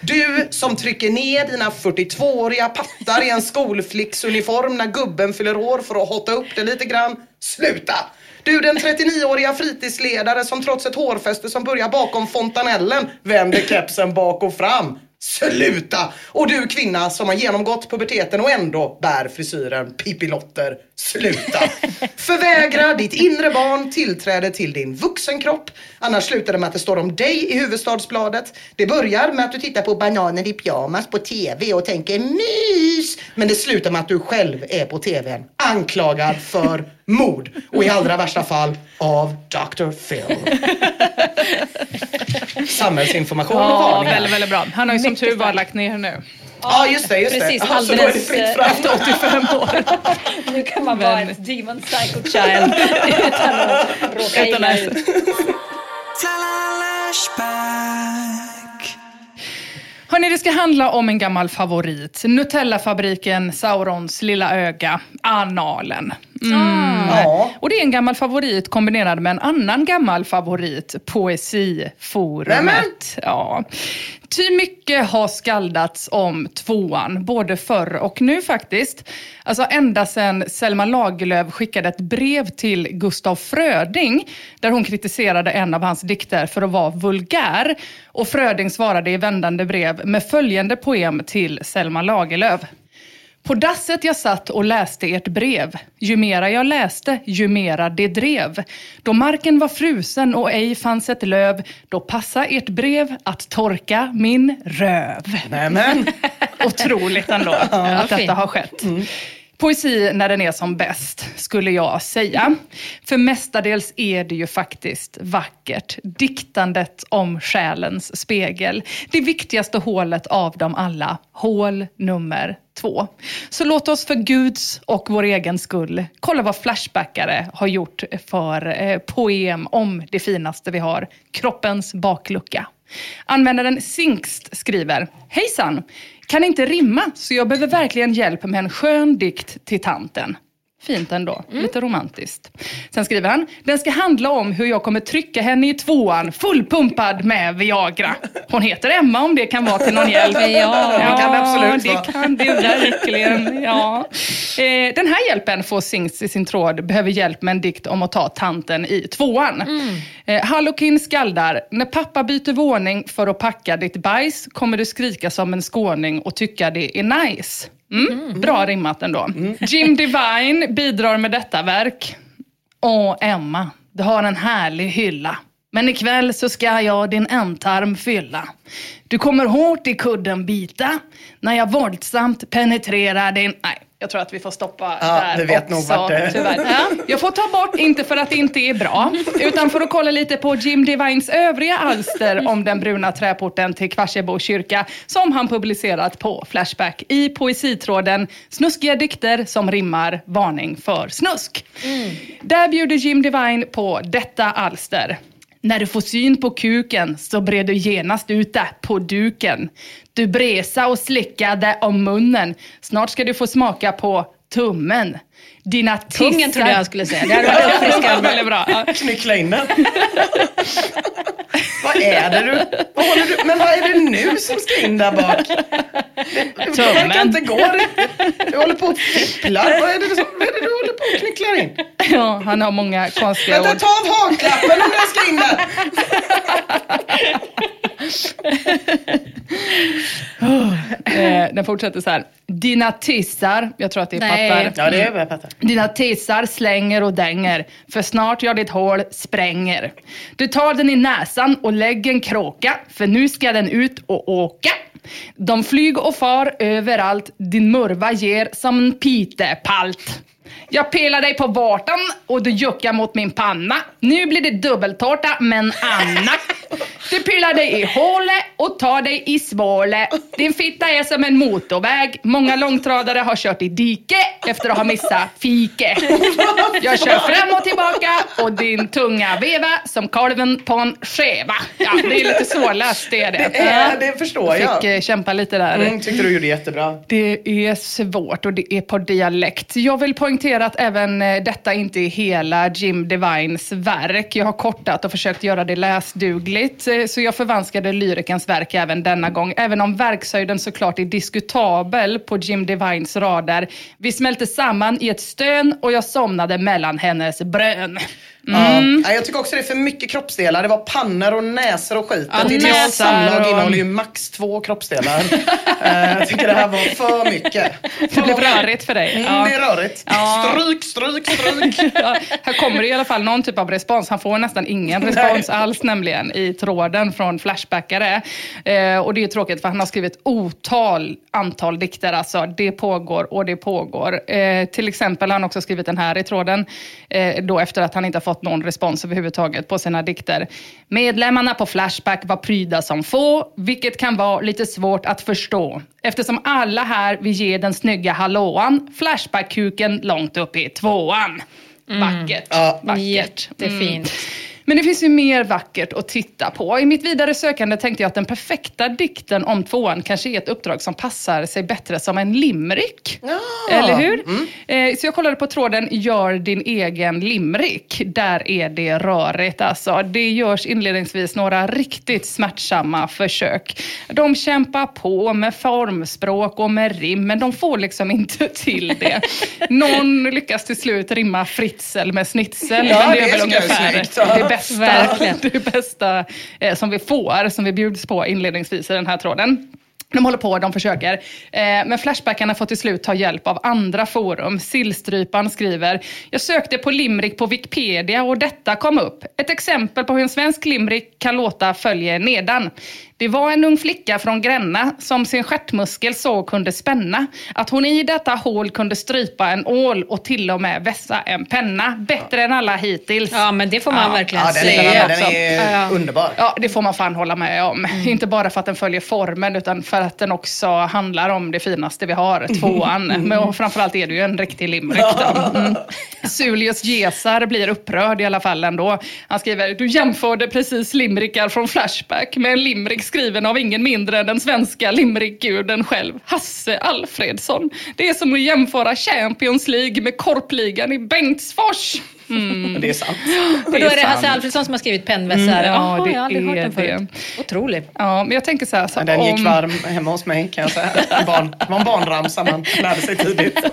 Du som trycker ner dina 42-åriga pattar i en skolflicksuniform när gubben fyller år för att hotta upp det lite grann. Sluta! Du den 39-åriga fritidsledare som trots ett hårfäste som börjar bakom fontanellen vänder kepsen bak och fram. Sluta! Och du kvinna som har genomgått puberteten och ändå bär frisyren Pippilotter. Sluta! Förvägra ditt inre barn tillträde till din vuxenkropp. Annars slutar det med att det står om dig i Hufvudstadsbladet. Det börjar med att du tittar på bananer i pyjamas på TV och tänker mys. Men det slutar med att du själv är på TVn anklagad för mord. Och i allra värsta fall av Dr. Phil. Samhällsinformation och Ja, varningar. väldigt, väldigt bra. Han har ju som tur var lagt ner nu. Ja, just det. Just Precis, det. Ja, så då är det alldeles, fritt fram. efter 85 år. Nu kan man vara ett demon psycho child utan att råka illa ut. Hörni, det ska handla om en gammal favorit. Nutellafabriken Saurons lilla öga, analen. Mm. Ja. Och det är en gammal favorit kombinerad med en annan gammal favorit, Poesiforumet. Nämen! Ja. Ty mycket har skaldats om tvåan, både förr och nu faktiskt. Alltså ända sedan Selma Lagerlöf skickade ett brev till Gustaf Fröding där hon kritiserade en av hans dikter för att vara vulgär. Och Fröding svarade i vändande brev med följande poem till Selma Lagerlöf. På dasset jag satt och läste ert brev. Ju mera jag läste, ju mera det drev. Då marken var frusen och ej fanns ett löv, då passa ert brev att torka min röv. Nämen. Otroligt ändå att detta har skett. Poesi när den är som bäst, skulle jag säga. För mestadels är det ju faktiskt vackert. Diktandet om själens spegel. Det viktigaste hålet av dem alla. Hål nummer 2. Så låt oss för Guds och vår egen skull kolla vad Flashbackare har gjort för eh, poem om det finaste vi har. Kroppens baklucka. Användaren Singst skriver, Hejsan! Kan inte rimma, så jag behöver verkligen hjälp med en skön dikt till tanten. Fint ändå, lite romantiskt. Sen skriver han, den ska handla om hur jag kommer trycka henne i tvåan fullpumpad med Viagra. Hon heter Emma om det kan vara till någon hjälp. Ja, det kan det absolut det vara. kan det verkligen. Ja. Eh, den här hjälpen får Sings i sin tråd behöver hjälp med en dikt om att ta tanten i tvåan. Eh, Hallokin skaldar, när pappa byter våning för att packa ditt bajs kommer du skrika som en skåning och tycka det är nice. Mm, Bra rimmat ändå. Jim Divine bidrar med detta verk. Åh, Emma, du har en härlig hylla. Men ikväll så ska jag din ändtarm fylla. Du kommer hårt i kudden bita när jag våldsamt penetrerar din... Nej, jag tror att vi får stoppa Ja, där vet också, nog vart det- tyvärr. Ja, jag får ta bort, inte för att det inte är bra, utan för att kolla lite på Jim Divines övriga alster om den bruna träporten till Kvarsebo kyrka som han publicerat på Flashback i poesitråden Snuskiga dikter som rimmar varning för snusk. Där bjuder Jim Divine på detta alster. När du får syn på kuken så brer du genast ut det på duken. Du bresa och slickade om munnen. Snart ska du få smaka på tummen. Dina tissar... Kungen trodde jag skulle säga. Det hade varit uppfriskande. Väldigt bra. Knyckla in den. vad är det du, vad håller du... Men vad är det nu som ska in där bak? Det, det verkar inte gå. Du håller på och fipplar. Vad är det, som, vad är det du håller på och knycklar in? Ja, han har många konstiga Vänta, ord. ta av haklappen om jag ska in där. Eh, den fortsätter så här. Dina tissar, jag tror att det är Nej. pattar. Ja, det är jag fattar. Dina tissar slänger och dänger, för snart jag ditt hål spränger. Du tar den i näsan och lägger en kråka, för nu ska den ut och åka. De flyg och far överallt, din murva ger som en pitepalt. Jag pelar dig på vartan och du juckar mot min panna. Nu blir det dubbeltårta men Anna. Du pillar dig i hålet och tar dig i svåle. Din fitta är som en motorväg. Många långtradare har kört i dike efter att ha missat fike. Jag kör fram och tillbaka och din tunga veva som kalven på en skeva. Ja, det är lite svårläst, det är det. Det, är, det förstår Fick jag. eh, kämpa lite där. Mm, tyckte du gjorde jättebra. Det är svårt och det är på dialekt. Jag vill poängtera att även eh, detta inte är hela Jim Devines verk. Jag har kortat och försökt göra det läsdugligt, eh, så jag förvanskade lyrikens verk även denna gång. Även om verkshöjden såklart är diskutabel på Jim Devines rader. Vi smälte samman i ett stön och jag somnade mellan hennes brön. Mm. Ja. Jag tycker också det är för mycket kroppsdelar. Det var pannor och näsor och skit. Ja, idealt näsor samlag och- innehåller ju max två kroppsdelar. Eh, jag tycker det här var för mycket. Det blev rörigt för dig. Mm, det är rörigt. Ja. Stryk, stryk, stryk. Ja, här kommer det i alla fall någon typ av respons. Han får nästan ingen respons alls nämligen i tråden från Flashbackare. Eh, och det är tråkigt för han har skrivit otal antal dikter. Alltså, det pågår och det pågår. Eh, till exempel har han också skrivit den här i tråden. Eh, då efter att han inte har fått någon respons överhuvudtaget på sina dikter. Medlemmarna på Flashback var pryda som få, vilket kan vara lite svårt att förstå. Eftersom alla här vill ge den snygga hallåan Flashback-kuken långt upp i tvåan. Vackert. Ja. Vackert. Jättefint. Men det finns ju mer vackert att titta på. I mitt vidare sökande tänkte jag att den perfekta dikten om tvåan kanske är ett uppdrag som passar sig bättre som en limrik. Ja. Eller hur? Eh, så jag kollade på tråden Gör din egen limrik. Där är det rörigt alltså. Det görs inledningsvis några riktigt smärtsamma försök. De kämpar på med formspråk och med rim, men de får liksom inte till det. Någon lyckas till slut rimma fritzel med snitsel, Ja, men det är väl ungefär det bästa, Verkligen. det bästa eh, som vi får, som vi bjuds på inledningsvis i den här tråden. De håller på, de försöker. Eh, men Flashbackarna får till slut ta hjälp av andra forum. Sillstrypan skriver, jag sökte på limrik på Wikipedia och detta kom upp. Ett exempel på hur en svensk limrik kan låta följer nedan. Det var en ung flicka från Gränna som sin stjärtmuskel så kunde spänna att hon i detta hål kunde strypa en ål och till och med vässa en penna. Bättre än alla hittills. Ja, men det får man Ja. verkligen Ja, den säga. är, också. den är Ja. underbar. Ja, det får man fan hålla med om. Inte bara för att den följer formen, utan för att den också handlar om det finaste vi har, tvåan. Men och framförallt är det ju en riktig limerick. då. Mm. Sulius Gesar blir upprörd i alla fall ändå. Han skriver, du jämförde precis limerickar från Flashback med en limerick skriven av ingen mindre än den svenska limerickguden själv, Hasse Alfredsson. Det är som att jämföra Champions League med korpligan i Bengtsfors. Det är sant. Och då är det. Hasse Alfredsson som har skrivit pennvässare. Mm, ja, det jag har aldrig hört är den förut. det. Otroligt. Ja, men jag tänker så här, så Den gick om... varm hemma hos mig kan jag säga. En barn, det var en barnramsa man lärde sig tidigt.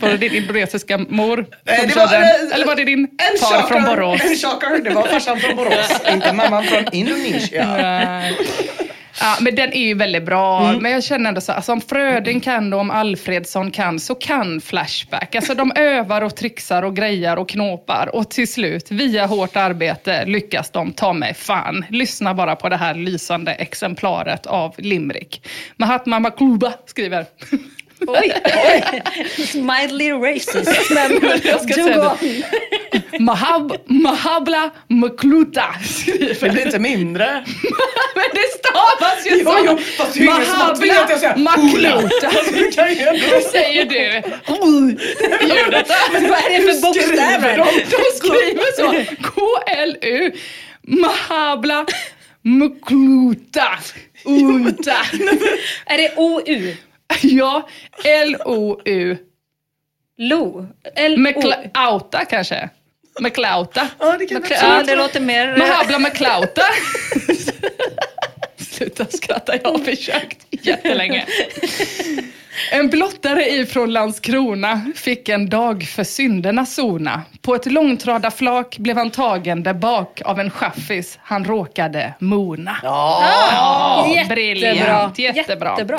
Var det din indonesiska mor som Eh, det var, den? eh, Eller var det din En far från shocker, Borås? En shocker, det var farsan från Borås, inte mamman från Indonesien. Ja, men den är ju väldigt bra. Men jag känner ändå så alltså, om Fröding kan och om Alfredsson kan så kan Flashback. Alltså de övar och trixar och grejar och knåpar och till slut via hårt arbete lyckas de ta mig fan. Lyssna bara på det här lysande exemplaret av Limrik. Mahatma Makluba skriver. Oj, oj. Mildly racist, men Jag ska säga det. Mahab, Mahabla Mukluta Det blir inte mindre. Men det stavas ju Jo, så! jo, fast det är ingen som har tvingat dig att Makluta. Hur säger du? Ljudet. Vad är det för bokstäver? De, de skriver så. K-L-U. Mahabla Mukluta. Uta. Är det OU? Ja, L-O-U. Lo? Meklauta kanske? Meklauta. Ja, det kan Ja, det låter mer... Mahabla Meklauta. Sluta skratta, jag har försökt jättelänge. En blottare ifrån Landskrona fick en dag för synderna sona. På ett långtradarflak blev han tagen där bak av en chaffis han råkade mona. Ah, jättebra. briljant. Jättebra. Jättebra.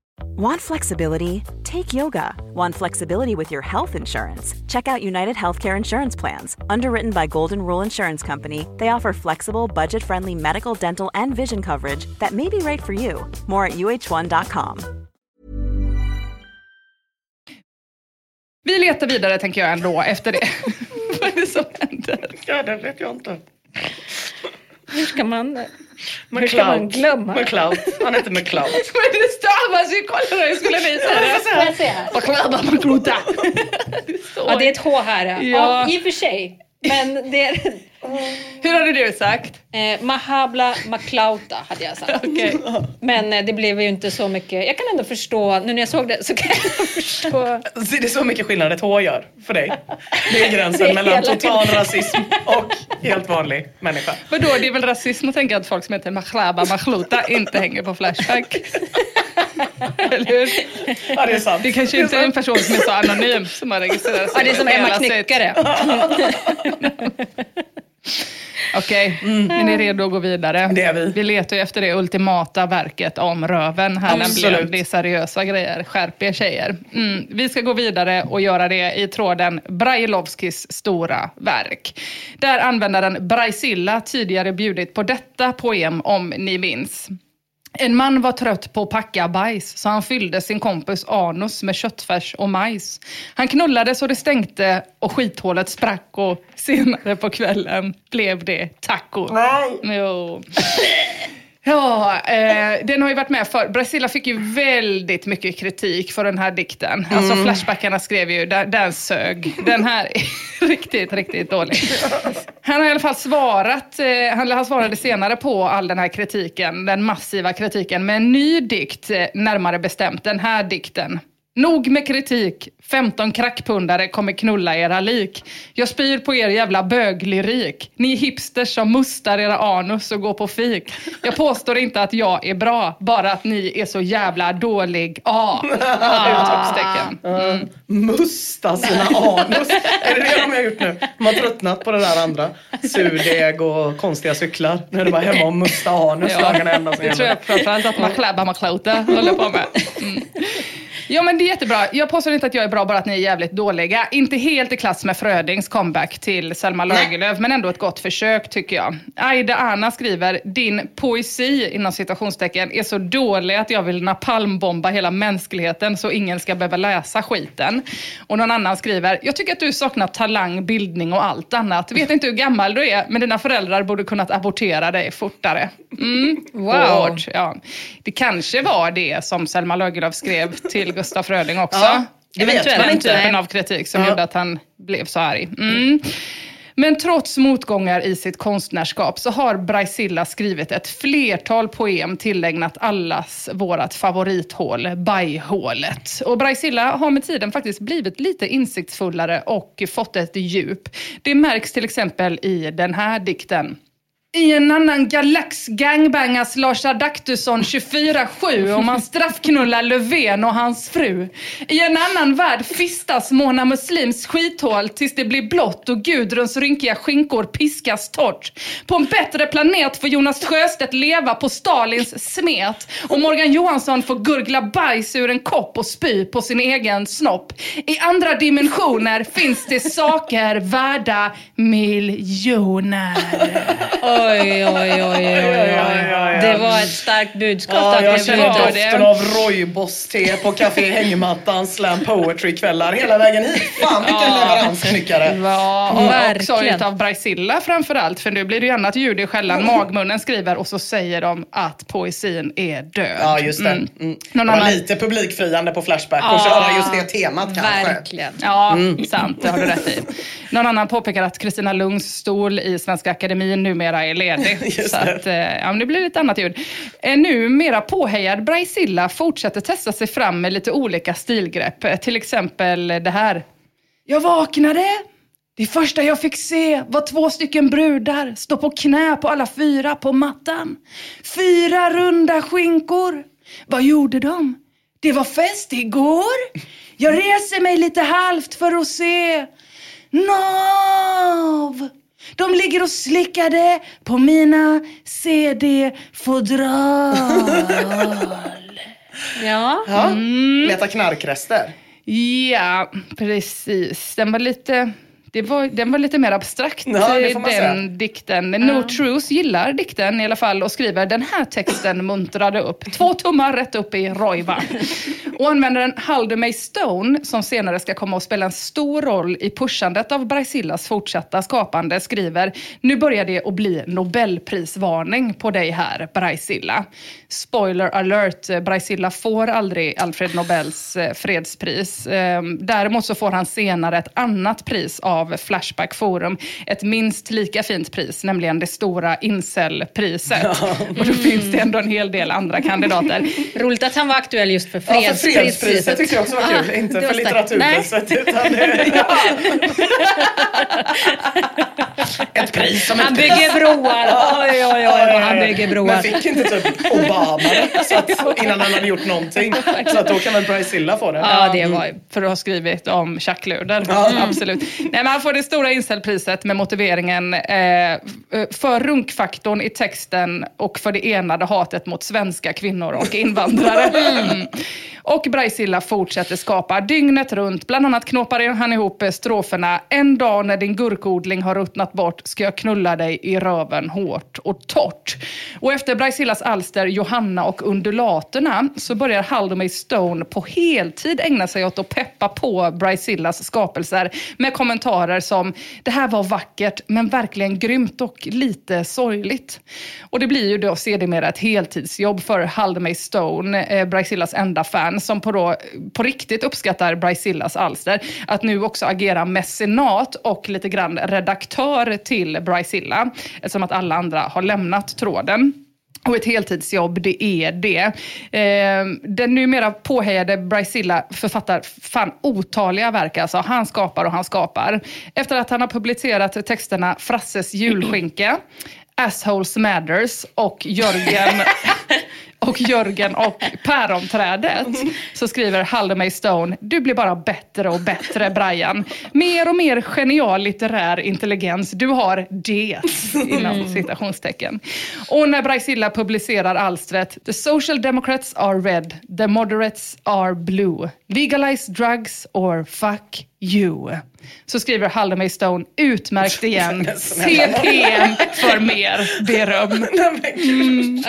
Want flexibility? Take yoga. Want flexibility with your health insurance? Check out United Healthcare Insurance Plans. Underwritten by Golden Rule Insurance Company, they offer flexible, budget friendly medical, dental, and vision coverage that may be right for you. More at uh1.com. Vi letar vidare tänker jag ändå efter det. Vad är det som händer? Ja, det vet jag inte. Hur ska man, ska man glömma? McCloud. Han heter McCloud. Men det stavas ju, kolla jag skulle visa det. Maklaba Makluta. Ja, det är ett H här. Ja. Ja. Ja, I och för sig. Men det är... Hur hade du sagt? Eh, Mahabla Maklauta hade jag sagt. Okej. Men eh, det blev ju inte så mycket. Jag kan ändå förstå, nu när jag såg det så kan jag förstå. Så Det är så mycket skillnad ett H gör för dig. Det är gränsen Det är mellan total rasism och helt vanlig människa. Vadå, det är väl rasism att tänka att folk som heter Maklaba Makluta inte hänger på Flashback? Eller hur? Ja, det är sant. Det kanske inte är en person som är så anonym som har registrerat sig Ja, det är som Emma hela sitt- Knyckare. Okej, är ni redo att gå vidare? Mm. Det är vi. Vi letar ju efter det ultimata verket om röven här Absolut. Det är seriösa grejer. Skärp er tjejer. Mm. Vi ska gå vidare och göra det i tråden Brailovskis stora verk. Där användaren Braisilla tidigare bjudit på detta poem om ni minns. En man var trött på att packa bajs, så han fyllde sin kompis anus med köttfärs och majs. Han knullade så det stänkte och skithålet sprack och senare på kvällen blev det taco. Jo. Ja, eh, den har ju varit med för. Brasilla fick ju väldigt mycket kritik för den här dikten. Alltså Flashbackarna skrev ju, den, den sög. Den här är riktigt, riktigt dålig. Han har i alla fall svarat, eh, han, han svarade senare på all den här kritiken, den massiva kritiken, med en ny dikt, eh, närmare bestämt den här dikten. Nog med kritik. 15 krackpundare kommer knulla era lik. Jag spyr på er jävla böglyrik. Ni hipsters som mustar era anus och går på fik. Jag påstår inte att jag är bra, bara att ni är så jävla dålig. Ah, utropstecken. Mm. Musta sina anus. är det det de har gjort nu? De har tröttnat på det där andra. Surdeg och konstiga cyklar. Nu är det bara hemma och musta anus dagarna ända som Det tror jag framförallt att Maklaba Maklauta håller på med. Mm. Ja men det är jättebra. Jag påstår inte att jag är bra, bara att ni är jävligt dåliga. Inte helt i klass med Frödings comeback till Selma Lagerlöf, men ändå ett gott försök tycker jag. Aida Anna skriver, din poesi inom citationstecken är så dålig att jag vill napalmbomba hela mänskligheten så ingen ska behöva läsa skiten. Och någon annan skriver, jag tycker att du saknar talang, bildning och allt annat. Vet inte hur gammal du är, men dina föräldrar borde kunnat abortera dig fortare. Mm. Wow. Ja. Det kanske var det som Selma Lagerlöf skrev till Gustaf Fröding också. Ja. Det vet Eventuellt. man Den inte. typen av kritik som Ja. gjorde att han blev så arg. Mm. Men trots motgångar i sitt konstnärskap så har Braisilla skrivit ett flertal poem tillägnat allas vårat favorithål, bajhålet. Och Braisilla har med tiden faktiskt blivit lite insiktsfullare och fått ett djup. Det märks till exempel i den här dikten. I en annan galax gangbangas Lars Adaktusson 24-7 och man straffknullar Löfven och hans fru. I en annan värld fistas Mona Muslims skithål tills det blir blått och Gudruns rynkiga skinkor piskas torrt. På en bättre planet får Jonas Sjöstedt leva på Stalins smet och Morgan Johansson får gurgla bajs ur en kopp och spy på sin egen snopp. I andra dimensioner finns det saker värda miljoner. Oj, oj, oj, oj. Det var ett starkt budskap. Ja, jag känner doften av rooibos-te på Café Hängmattan slam poetry-kvällar hela vägen hit. Fan vilken leveransknyckare. Ja, och också utav Braisilla framförallt, för nu blir det ju annat ljud i skällan. Magmunnen skriver och så säger de att poesin är död. Ja, just det. Mm. Mm. Någon Det var annan- lite publikfriande på Flashback Ja. att köra just det temat kanske. Verkligen. Ja, sant. Det har du rätt i. Någon annan påpekar att Kristina Lungs stol i Svenska Akademin numera är ledig. Just så det. att, eh, ja, men det blir lite annat ljud. Eh, numera påhejad Braisilla fortsätter testa sig fram med lite olika stilgrepp. Eh, Till exempel det här. Jag vaknade. Det första jag fick se var två stycken brudar stå på knä på alla fyra på mattan. Fyra runda skinkor. Vad gjorde de? Det var fest igår. Jag reser mig lite halvt för att se. Nav! De ligger och slickade på mina CD-fodral. Ja. Ja. Mm. Leta knarkrester. Ja, precis. Den var lite... Det var, den var lite mer abstrakt, Ja, den säga. dikten. No Truth gillar dikten i alla fall och skriver den här texten muntrade upp. Två tummar rätt upp i rojva. Och användaren Halder May Stone, som senare ska komma att spela en stor roll i pushandet av Braisillas fortsatta skapande, skriver Nu börjar det att bli Nobelprisvarning på dig här, Braisilla. Spoiler alert, Braisilla får aldrig Alfred Nobels eh, fredspris. Ehm, Däremot så får han senare ett annat pris av Flashback Forum. Ett minst lika fint pris, nämligen det stora Incel-priset. Och då finns det ändå en hel del andra kandidater. Roligt att han var aktuell just för Ja, för fredspriset. fredspriset tyckte jag också var kul. Ah, Inte för litteraturpriset. Utan ja. Ett pris som ett Han pris. bygger broar. Oj, oj, oj, han bygger broar. Men fick inte typ Obama så att, innan han hade gjort någonting. Så att då kan väl Braisilla få det. Ja, det var ju... För att ha skrivit om tjackluder. Absolut. Nej, men han får det stora incelpriset med motiveringen eh, för runkfaktorn i texten och för det enade hatet mot svenska kvinnor och invandrare. Mm. Och Braisilla fortsätter skapa dygnet runt. Bland annat knoppar han ihop stroferna. En dag när din gurkodling har ruttnat bort ska jag knulla dig i röven hårt och torrt. Och efter Braisillas alster Johanna och undulaterna så börjar Haldemay Stone på heltid ägna sig åt att peppa på Braisillas skapelser med kommentarer som det här var vackert men verkligen grymt och lite sorgligt. Och det blir ju då sedermera ett heltidsjobb för Haldemay Stone, eh, Brysillas enda fan, som på, då, på riktigt uppskattar Brysillas alster, att nu också agera mecenat och lite grann redaktör till Braisilla, eftersom att alla andra har lämnat tråden. Och ett heltidsjobb, det är det. Eh, den numera påhejade Braisilla författar fan otaliga verk. Alltså. Han skapar och han skapar. Efter att han har publicerat texterna Frasses julskinka, Assholes Matters och Jörgen och Jörgen och Päronträdet så skriver Haldemay Stone, du blir bara bättre och bättre Brian. Mer och mer genial litterär intelligens. Du har det, inom citationstecken. Och när Braisilla publicerar alstret, the social democrats are red, the moderates are blue. Legalize drugs or fuck you. Så skriver Haldemay Stone, utmärkt igen. CPM för mer beröm. Mm.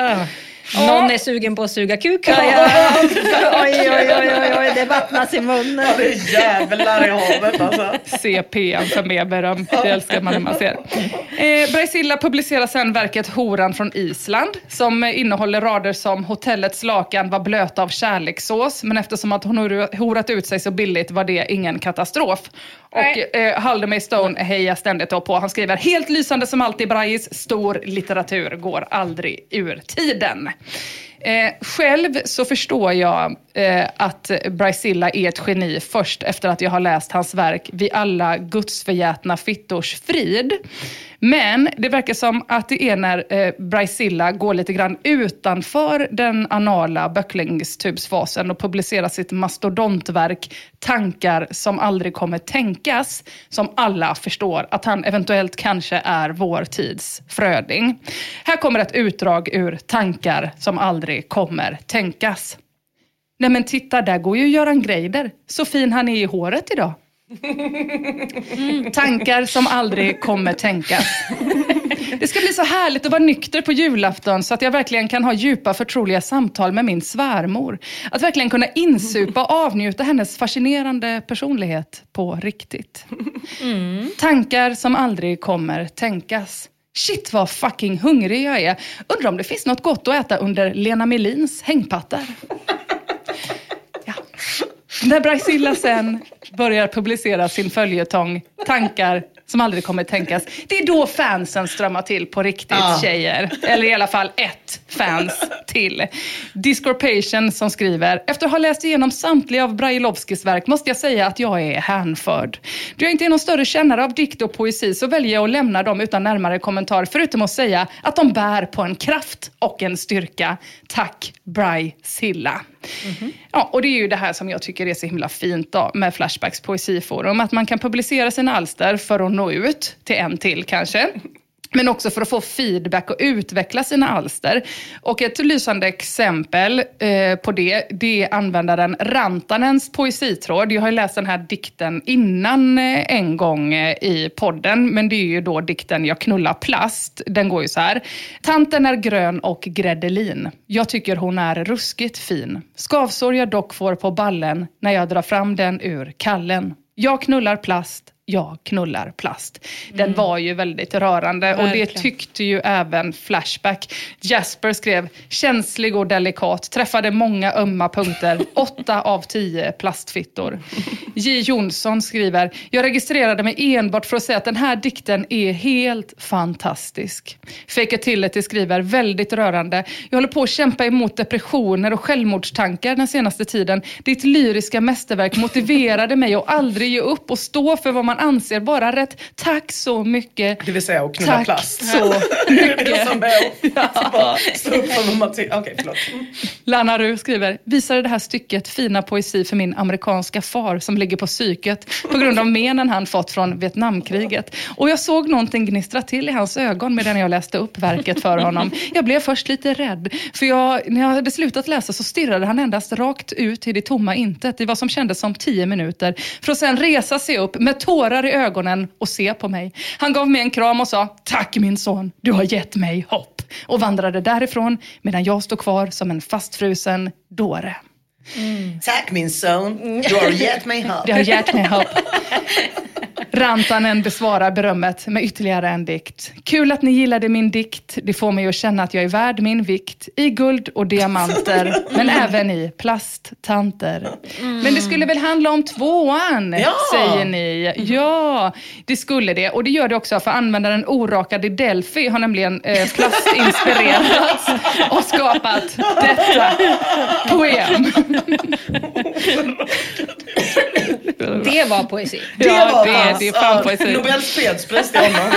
Någon är sugen på att suga kuk hör jag. oj, oj, oj, oj, oj, det vattnas i munnen. Ja, det är jävlar i havet alltså. CPN för mer beröm. Det älskar man när man ser. Eh, Braisilla publicerar sen verket Horan från Island som eh, innehåller rader som hotellets lakan var blöta av kärlekssås men eftersom att hon hor- horat ut sig så billigt var det ingen katastrof. Och eh, Haldemay Stone hejar ständigt då på. Han skriver helt lysande som alltid Brais, stor litteratur går aldrig ur tiden. Eh, själv så förstår jag eh, att Brycilla är ett geni först efter att jag har läst hans verk Vi alla gudsförgätna fittors frid. Men det verkar som att det är när eh, Brycilla går lite grann utanför den anala böcklingstubsfasen och publicerar sitt mastodontverk Tankar som aldrig kommer tänkas, som alla förstår att han eventuellt kanske är vår tids Fröding. Här kommer ett utdrag ur Tankar som aldrig kommer tänkas. Nej men titta, där går ju Göran Greider. Så fin han är i håret idag. Tankar som aldrig kommer tänkas. Det ska bli så härligt att vara nykter på julafton så att jag verkligen kan ha djupa förtroliga samtal med min svärmor. Att verkligen kunna insupa och avnjuta hennes fascinerande personlighet på riktigt. Tankar som aldrig kommer tänkas. Shit vad fucking hungrig jag är. Undrar om det finns något gott att äta under Lena Melins hängpattar. När Brycilla sen börjar publicera sin följetong Tankar som aldrig kommer tänkas. Det är då fansen strömmar till på riktigt Ja. tjejer. Eller i alla fall ett fans till. Discorpation som skriver, efter att ha läst igenom samtliga av Brailovskis verk måste jag säga att jag är hänförd. Då jag inte är någon större kännare av dikt och poesi så väljer jag att lämna dem utan närmare kommentar, förutom att säga att de bär på en kraft och en styrka. Tack Brycilla. Ja, och det är ju det här som jag tycker är så himla fint då, med Flashbacks poesiforum. Att man kan publicera sina alster för att nå ut till en till kanske. Men också för att få feedback och utveckla sina alster. Och ett lysande exempel eh, på det, det är användaren Rantanens poesitråd. Jag har ju läst den här dikten innan eh, en gång eh, i podden, men det är ju då dikten Jag knullar plast. Den går ju så här. Tanten är grön och gräddelin. Jag tycker hon är ruskigt fin. Skavsår jag dock får på ballen när jag drar fram den ur kallen. Jag knullar plast, jag knullar plast. Den var ju väldigt rörande och det Verkligen. tyckte ju även Flashback. Jasper skrev känslig och delikat, träffade många ömma punkter, åtta av tio plastfittor. J Jonsson skriver, jag registrerade mig enbart för att säga att den här dikten är helt fantastisk. Fake it till it skriver, väldigt rörande. Jag håller på att kämpa emot depressioner och självmordstankar den senaste tiden. Ditt lyriska mästerverk motiverade mig att aldrig ge upp och stå för vad man anser vara rätt. Tack så mycket. Det vill säga att knulla Tack plast. så är det mycket. som är att bara stå upp för vad man tycker. Okej, förlåt. Lana Ru skriver, visade det här stycket fina poesi för min amerikanska far som ligger på psyket på grund av menen han fått från Vietnamkriget. Och jag såg någonting gnistra till i hans ögon medan jag läste upp verket för honom. Jag blev först lite rädd, för jag, när jag hade slutat läsa så stirrade han endast rakt ut i det tomma intet i vad som kändes som tio minuter, för att sen resa sig upp med tårar i ögonen och se på mig. Han gav mig en kram och sa, tack min son, du har gett mig hopp. Och vandrade därifrån medan jag stod kvar som en fastfrusen dåre. Tack min son, du har gett mig hopp. Det har gett mig hopp. Rantanen besvarar berömmet med ytterligare en dikt. Kul att ni gillade min dikt. Det får mig att känna att jag är värd min vikt. I guld och diamanter, men även i plasttanter. Men det skulle väl handla om tvåan, Ja! säger ni. Ja, det skulle det. Och det gör det också för användaren Orakad i Delphi har nämligen eh, plastinspirerats och skapat detta poem. Det var poesi. Det Ja, var det- det är fan poesi. Nobels fredspris till honom.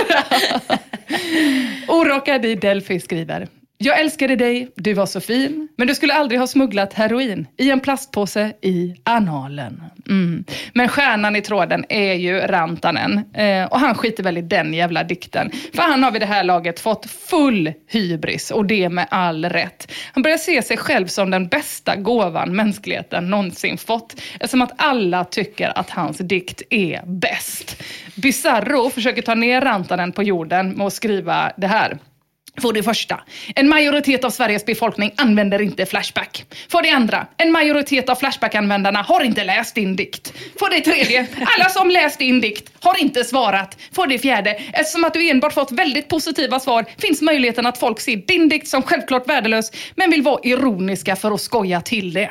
Orakad i Delphi skriver. Jag älskade dig, du var så fin, men du skulle aldrig ha smugglat heroin i en plastpåse i analen. Mm. Men stjärnan i tråden är ju Rantanen eh, och han skiter väl i den jävla dikten. För han har vid det här laget fått full hybris och det med all rätt. Han börjar se sig själv som den bästa gåvan mänskligheten någonsin fått eftersom att alla tycker att hans dikt är bäst. Bizarro försöker ta ner Rantanen på jorden med att skriva det här. För det första, en majoritet av Sveriges befolkning använder inte Flashback. För det andra, en majoritet av Flashback-användarna har inte läst din dikt. För det tredje, alla som läst din dikt har inte svarat. För det fjärde, eftersom att du enbart fått väldigt positiva svar finns möjligheten att folk ser din dikt som självklart värdelös men vill vara ironiska för att skoja till det.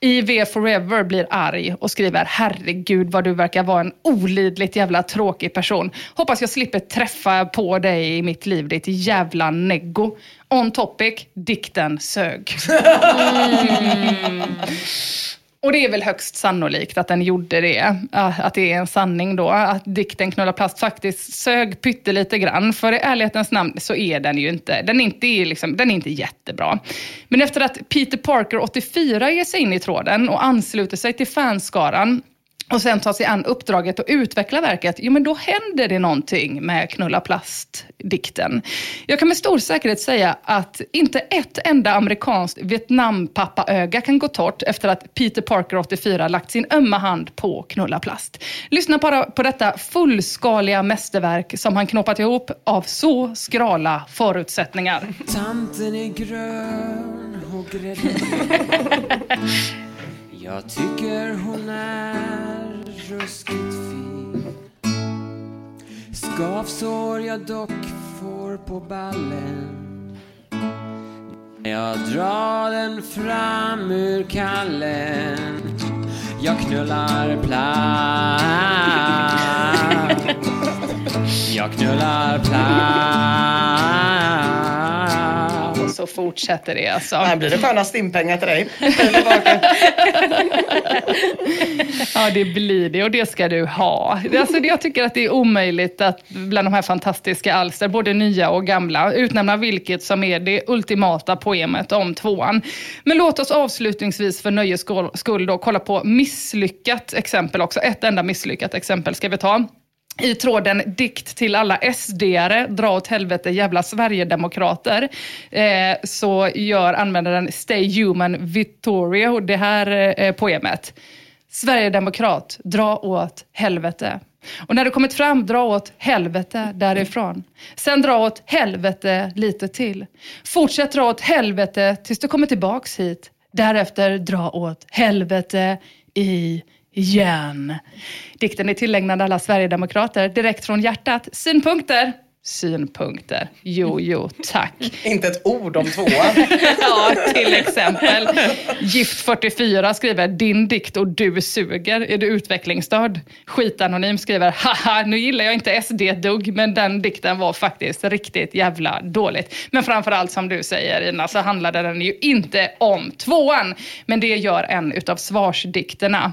IV Forever blir arg och skriver herregud vad du verkar vara en olidligt jävla tråkig person. Hoppas jag slipper träffa på dig i mitt liv ditt jävla neggo. On topic, dikten sög. Mm. Och det är väl högst sannolikt att den gjorde det. Eh, att det är en sanning då. Att dikten Knulla plast faktiskt sög pyttelite grann. För i ärlighetens namn så är den ju inte, den är inte, liksom, den är inte jättebra. Men efter att Peter Parker 84 ger sig in i tråden och ansluter sig till fanskaran och sen tar sig an uppdraget och utveckla verket, jo men då händer det någonting med Knulla plast-dikten. Jag kan med stor säkerhet säga att inte ett enda amerikanskt Vietnampappaöga kan gå torrt efter att Peter Parker 84 lagt sin ömma hand på Knulla plast. Lyssna bara på detta fullskaliga mästerverk som han knoppat ihop av så skrala förutsättningar. Tanten är grön och gräddig Jag tycker hon är ruskigt fin Skavsår jag dock får på ballen. Jag drar den fram ur kallen. Jag knullar plast. Jag knullar plast så fortsätter det alltså. Här blir det sköna stimpengar till dig. Ja, det blir det och det ska du ha. Alltså, jag tycker att det är omöjligt att bland de här fantastiska alster, både nya och gamla, utnämna vilket som är det ultimata poemet om tvåan. Men låt oss avslutningsvis för nöjes skull då kolla på misslyckat exempel också. Ett enda misslyckat exempel ska vi ta. I tråden dikt till alla SD-are, dra åt helvete jävla Sverigedemokrater, eh, så gör användaren Stay Human Vittorio det här eh, poemet. Sverigedemokrat, dra åt helvete. Och när du kommit fram, dra åt helvete därifrån. Sen dra åt helvete lite till. Fortsätt dra åt helvete tills du kommer tillbaks hit. Därefter dra åt helvete i igen. Dikten är tillägnad alla Sverigedemokrater direkt från hjärtat. Synpunkter? Synpunkter. Jo, jo, tack. Inte ett ord om tvåan. ja, till exempel. Gift 44 skriver, din dikt och du suger. Är du utvecklingsstörd? Skitanonym skriver, haha, nu gillar jag inte SD dugg, men den dikten var faktiskt riktigt jävla dåligt. Men framförallt som du säger Ina, så handlade den ju inte om tvåan. Men det gör en utav svarsdikterna.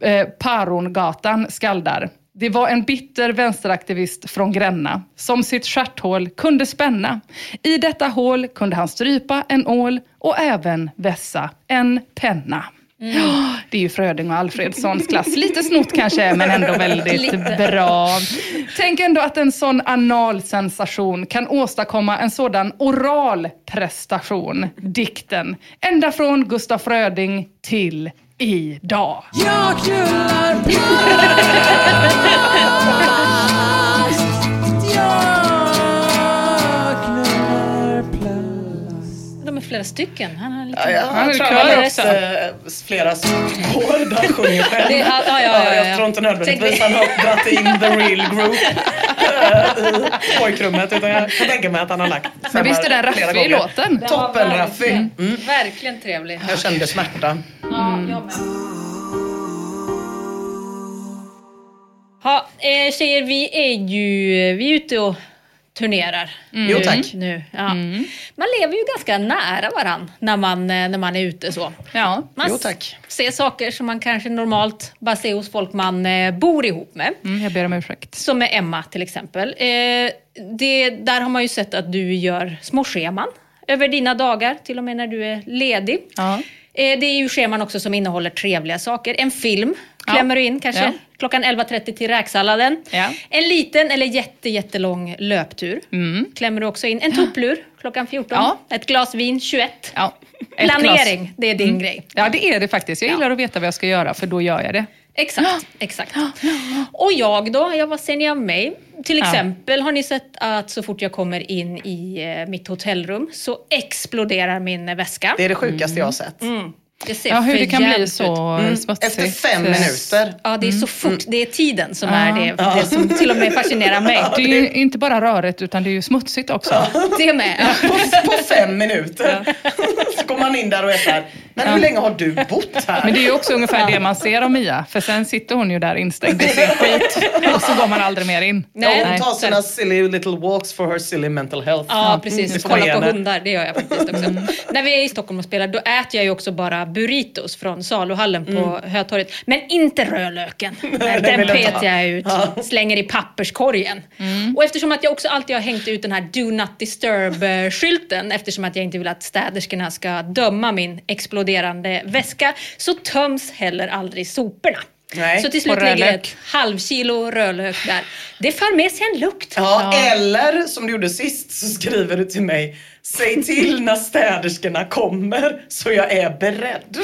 Eh, Parongatan skaldar. Det var en bitter vänsteraktivist från Gränna som sitt stjärthål kunde spänna. I detta hål kunde han strypa en ål och även vässa en penna. Mm. Det är ju Fröding och Alfredssons klass. Lite snott kanske, men ändå väldigt bra. Tänk ändå att en sån analsensation kan åstadkomma en sådan oral prestation, dikten. Ända från Gustaf Fröding till idag. Jag knullar plast Jag knullar plast De är flera stycken. Han har lite... Ja, jag, Han har också. också. flera spår där han sjunger själv. Det- ja, ja, ja, ja, ja. Jag tror inte nödvändigtvis han har dragit in the real group eh, i pojkrummet. Utan jag kan tänka mig att han har lagt Men visst är den raffig i låten? Toppen raffig. Mm. Verkligen trevlig. Jag kände smärta. Ja, jag med. Ja, eh, tjejer, vi är ju vi är ute och turnerar. Jo tack. Nu, ja. Man lever ju ganska nära varann när man, eh, när man är ute så. Ja. Man Jo, tack. ser saker som man kanske normalt bara ser hos folk man eh, bor ihop med. Mm, jag ber om ursäkt. Som med Emma till exempel. Eh, det, där har man ju sett att du gör små scheman över dina dagar, till och med när du är ledig. Ja. Eh, det är ju scheman också som innehåller trevliga saker. En film Ja. klämmer du in kanske Ja. klockan 11.30 till räksalladen. Ja. En liten eller jätte, jättelång löptur klämmer du också in. En tupplur klockan 14. Mm. Ja. Ett glas vin 21. Ja. Planering, glas. det är din grej. Ja, det är det faktiskt. Jag gillar att veta vad jag ska göra, för då gör jag det. Exakt, exakt. Och jag då, ja, vad ser ni av mig? till Ja. exempel har ni sett att så fort jag kommer in i eh, mitt hotellrum så exploderar min väska. Det är det sjukaste jag har sett. Det ser Ja, hur det kan bli så ut. smutsigt. Efter fem minuter. Ja, det är så fort. Det är tiden som är det, Ja. det som till och med fascinerar mig. Det är ju inte bara rörigt utan det är ju smutsigt också. Det med. På, på fem minuter. så kommer man in där och är så här, men hur länge har du bott här? Men det är ju också ungefär det man ser av Mia. För sen sitter hon ju där instängd i sin skit och så går man aldrig mer in. Nej, hon tar sina silly little walks for her silly mental health. Ja, precis. Det får Kolla på hundar, det gör jag faktiskt också. När vi är i Stockholm och spelar, då äter jag ju också bara burritos från saluhallen på Hötorget. Men inte rödlöken. Den petar jag ut, Ja. slänger i papperskorgen. Och eftersom att jag också alltid har hängt ut den här Do Not Disturb-skylten, eftersom att jag inte vill att städerskorna ska döma min exploderande väska, så töms heller aldrig soporna. Nej, så till slut ligger ett halvkilo rödlök där. Det för med sig en lukt. Ja, eller som du gjorde sist så skriver du till mig Säg till när städerskorna kommer så jag är beredd.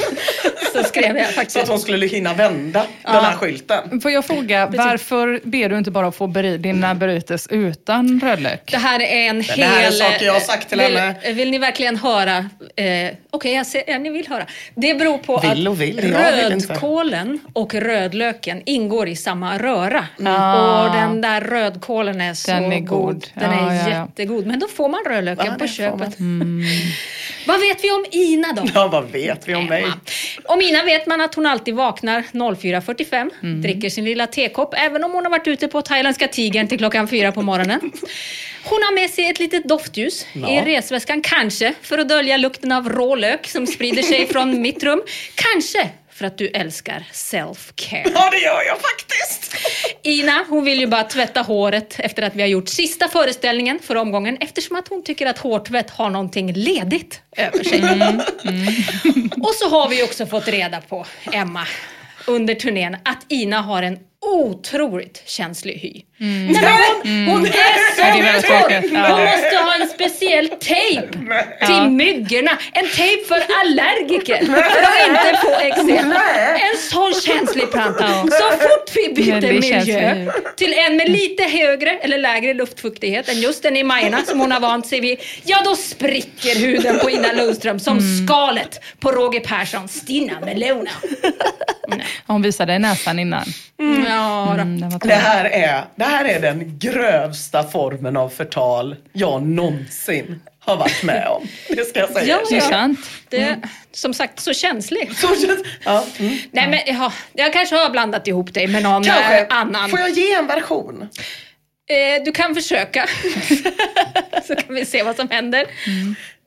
Så skrev jag faktiskt. Så att hon skulle hinna vända den här skylten. Får jag fråga, varför ber du inte bara att få beri- dina burritos utan rödlök? Det här är en hel... Det här är saker jag har sagt till vill, henne. Vill ni verkligen höra? Eh, Okej, jag ser, ja, ni vill höra. Det beror på Vill att och vill, rödkålen och rödlöken ingår i samma röra. Ah. Och den där rödkålen är så Den är god. god. Den Ja, är ja, ja. jättegod. Men då får man rödlöken Ja, på får köpet. Mm. Vad vet vi om Ina då? Ja, vad vet vi om mig? Om Ina vet man att hon alltid vaknar 04.45, Mm. dricker sin lilla tekopp, även om hon har varit ute på thailändska tigern till klockan fyra på morgonen. Hon har med sig ett litet doftljus Ja. i resväskan, kanske för att dölja lukten av rålök som sprider sig från mitt rum. Kanske för att du älskar self-care. Ja, det gör jag faktiskt. Ina, hon vill ju bara tvätta håret efter att vi har gjort sista föreställningen för omgången eftersom att hon tycker att hårtvätt har någonting ledigt över sig. Och så har vi också fått reda på, Emma, under turnén att Ina har en otroligt känslig hy. Nej, men hon, hon är så Ja, torr! Ja. Hon måste ha en speciell tejp till myggorna. En tejp för allergiker för att inte få eksem. En sån känslig planta. Så fort vi byter miljö känslig. till en med lite högre eller lägre luftfuktighet än just den i Majorna som hon har vant sig vid, ja då spricker huden på Ina Lundström som Mm. skalet på Roger Perssons Stina Melona. Hon visade näsan innan. Ja, då. Mm, den var Det här, är, det här är den grövsta formen av förtal jag någonsin har varit med om. Det ska jag säga. Ja, Det är sant. Det, som sagt, så känslig. Så känns- ja, mm. Nej, men, ja, jag kanske har blandat ihop dig med någon Kanske. eh, annan. Får jag ge en version? Eh, du kan försöka. så kan vi se vad som händer.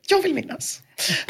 Jag vill minnas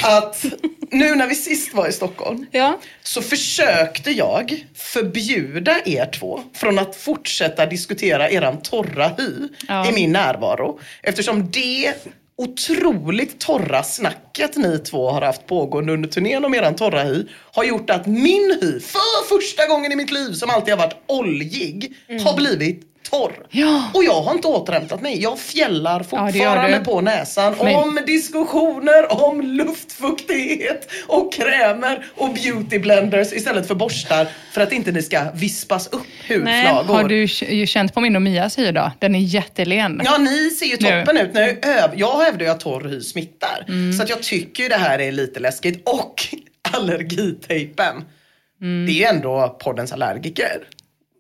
att nu när vi sist var i Stockholm Ja. så försökte jag förbjuda er två från att fortsätta diskutera eran torra hy Ja. i min närvaro. Eftersom det otroligt torra snacket ni två har haft pågående under turnén om eran torra hy har gjort att min hy, för första gången i mitt liv som alltid har varit oljig, har blivit torr. Ja. Och jag har inte återhämtat mig. Jag fjällar fortfarande du. på näsan Men- om diskussioner om luftfuktighet och krämer och beautyblenders istället för borstar för att inte ni ska vispas upp hudflagor. Har du känt på min och Mias hy då? Den är jättelen. Ja, ni ser ju Nu. toppen ut. Nu, jag hävdar ju att torr hy smittar. Mm. Så att jag tycker det här är lite läskigt. Och allergitejpen. Mm. Det är ju ändå poddens allergiker.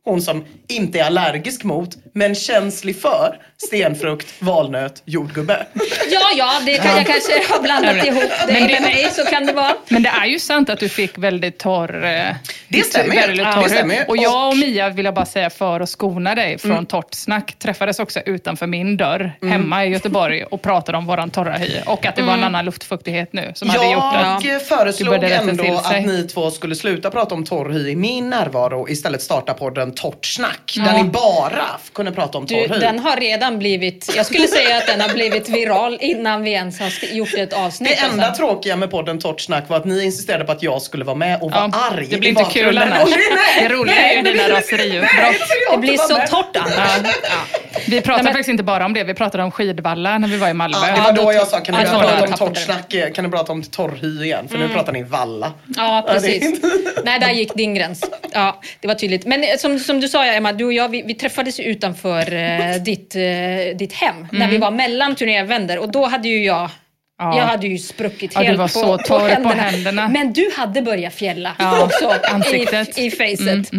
Hon som inte är allergisk mot, men känslig för stenfrukt, valnöt, jordgubbe. Ja, ja, det kan jag kanske ha blandat ihop det men det- med mig, så kan det vara. Men det är ju sant att du fick väldigt torr eh, Det stämmer ju. väldigt Ja, torr det stämmer. Och jag och Mia, vill jag bara säga, för att skona dig från Mm. torrt snack, träffades också utanför min dörr hemma i Göteborg och pratade om våran torra hy. Och att det var en annan luftfuktighet nu som hade gjort att Jag det föreslog började rätta ändå till sig. att ni två skulle sluta prata om torr hy i min närvaro och istället starta podden Torrt snack. Ja. Där ni bara kunde prata om Du, torr hy. den har redan blivit, jag skulle säga att den har blivit viral innan vi ens har gjort ett avsnitt. Det enda alltså. tråkiga med podden Torrt snack var att ni insisterade på att jag skulle vara med och vara Ja, arg det blir inte kul annars. Det roliga nej, är ju dina raseriutbrott. Det blir så med. torrt annars. Ja. Vi pratade Nej, men- faktiskt inte bara om det, vi pratade om skidvalla när vi var i Malmö. Ja, det var då jag sa, kan du Ja, prata om torrt du. snack? igen? Kan du prata om torrhy igen? För nu pratar ni valla. Ja, precis. Nej, där gick din gräns. Ja, det var tydligt. Men eh, som, som du sa, Emma, du och jag, vi, vi träffades utanför eh, ditt, eh, ditt hem när vi var mellan turnévänder och då hade ju jag Ja. Jag hade ju spruckit Ja, helt på, så på, torr på händerna. händerna. Men du hade börjat fjälla Ja, också ansiktet. i, i facet.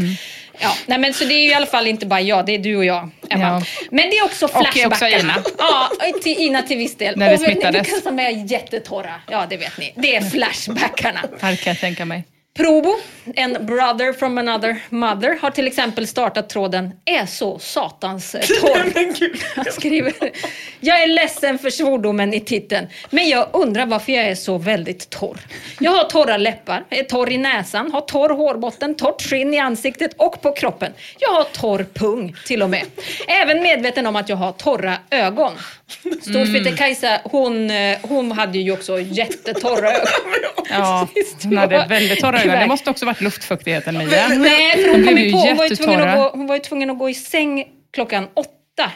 Ja, nej, men så det är ju i alla fall inte bara jag, det är du och jag, Emma. Ja. Men det är också också flashbackarna. Ina. Ja, till Ina till viss del. När vi och vet ni smittades. vilka som är jättetorra? Ja, det vet ni. Det är flashbackarna. Här kan jag tänka mig. Probo, en brother from another mother, har till exempel startat tråden “är så satans eh, torr”. Han skriver “Jag är ledsen för svordomen i titeln, men jag undrar varför jag är så väldigt torr. Jag har torra läppar, är torr i näsan, har torr hårbotten, torrt skinn i ansiktet och på kroppen. Jag har torr pung till och med. Även medveten om att jag har torra ögon. Storfitte-Kajsa, hon, eh, hon hade ju också jättetorra ögon. Ja, hon hade väldigt torra ögon. Det måste också varit luftfuktigheten Mia. Nej, för De hon kom ju på, hon var ju, tvungen att gå, hon var ju tvungen att gå i säng klockan åtta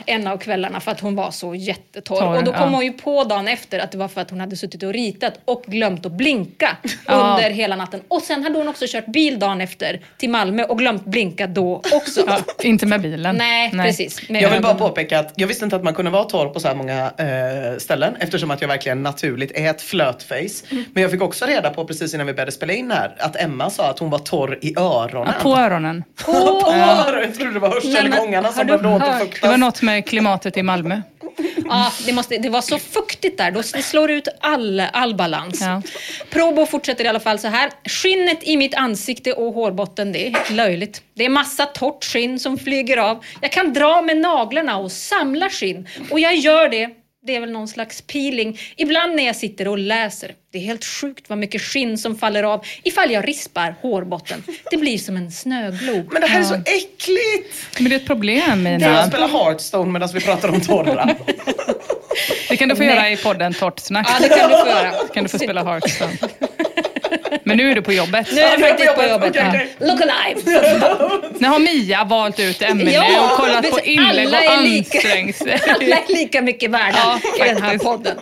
en av kvällarna för att hon var så jättetorr. Torr, och då kom ja. hon ju på dagen efter att det var för att hon hade suttit och ritat och glömt att blinka Ja. under hela natten. Och sen hade hon också kört bil dagen efter till Malmö och glömt blinka då också. Ja, inte med bilen. Nej, precis. Men- Jag vill bara påpeka att jag visste inte att man kunde vara torr på så här många eh, ställen eftersom att jag verkligen naturligt är ett flötface. Mm. Men jag fick också reda på precis innan vi började spela in här att Emma sa att hon var torr i öronen. Ja, på öronen. på öronen! Jag trodde det var hörselgångarna som behövde återfuktas. Något med klimatet i Malmö. Ja, det, måste, det var så fuktigt där. Då det slår ut all, all balans. Ja. Probo fortsätter i alla fall så här. Skinnet i mitt ansikte och hårbotten, det är löjligt. Det är massa torrt skinn som flyger av. Jag kan dra med naglarna och samla skinn. Och jag gör det. Det är väl någon slags peeling. Ibland när jag sitter och läser. Det är helt sjukt vad mycket skinn som faller av ifall jag rispar hårbotten. Det blir som en snöglob. Men det här är så äckligt! Men det är ett problem Jag Mina. spelar Hearthstone medan vi pratar om torra. Det kan du få Nej. göra i podden Torrt snack. Ja, det kan du få göra. kan du få spela Hearthstone. Men nu är du på jobbet. Nu är det faktiskt på jobbet. Okej, okej. Look alive! Nu har Mia valt ut Emelie Ja, och kollat på du, inlägg och ansträngt sig. Alla är lika mycket värda Ja, i den här podden.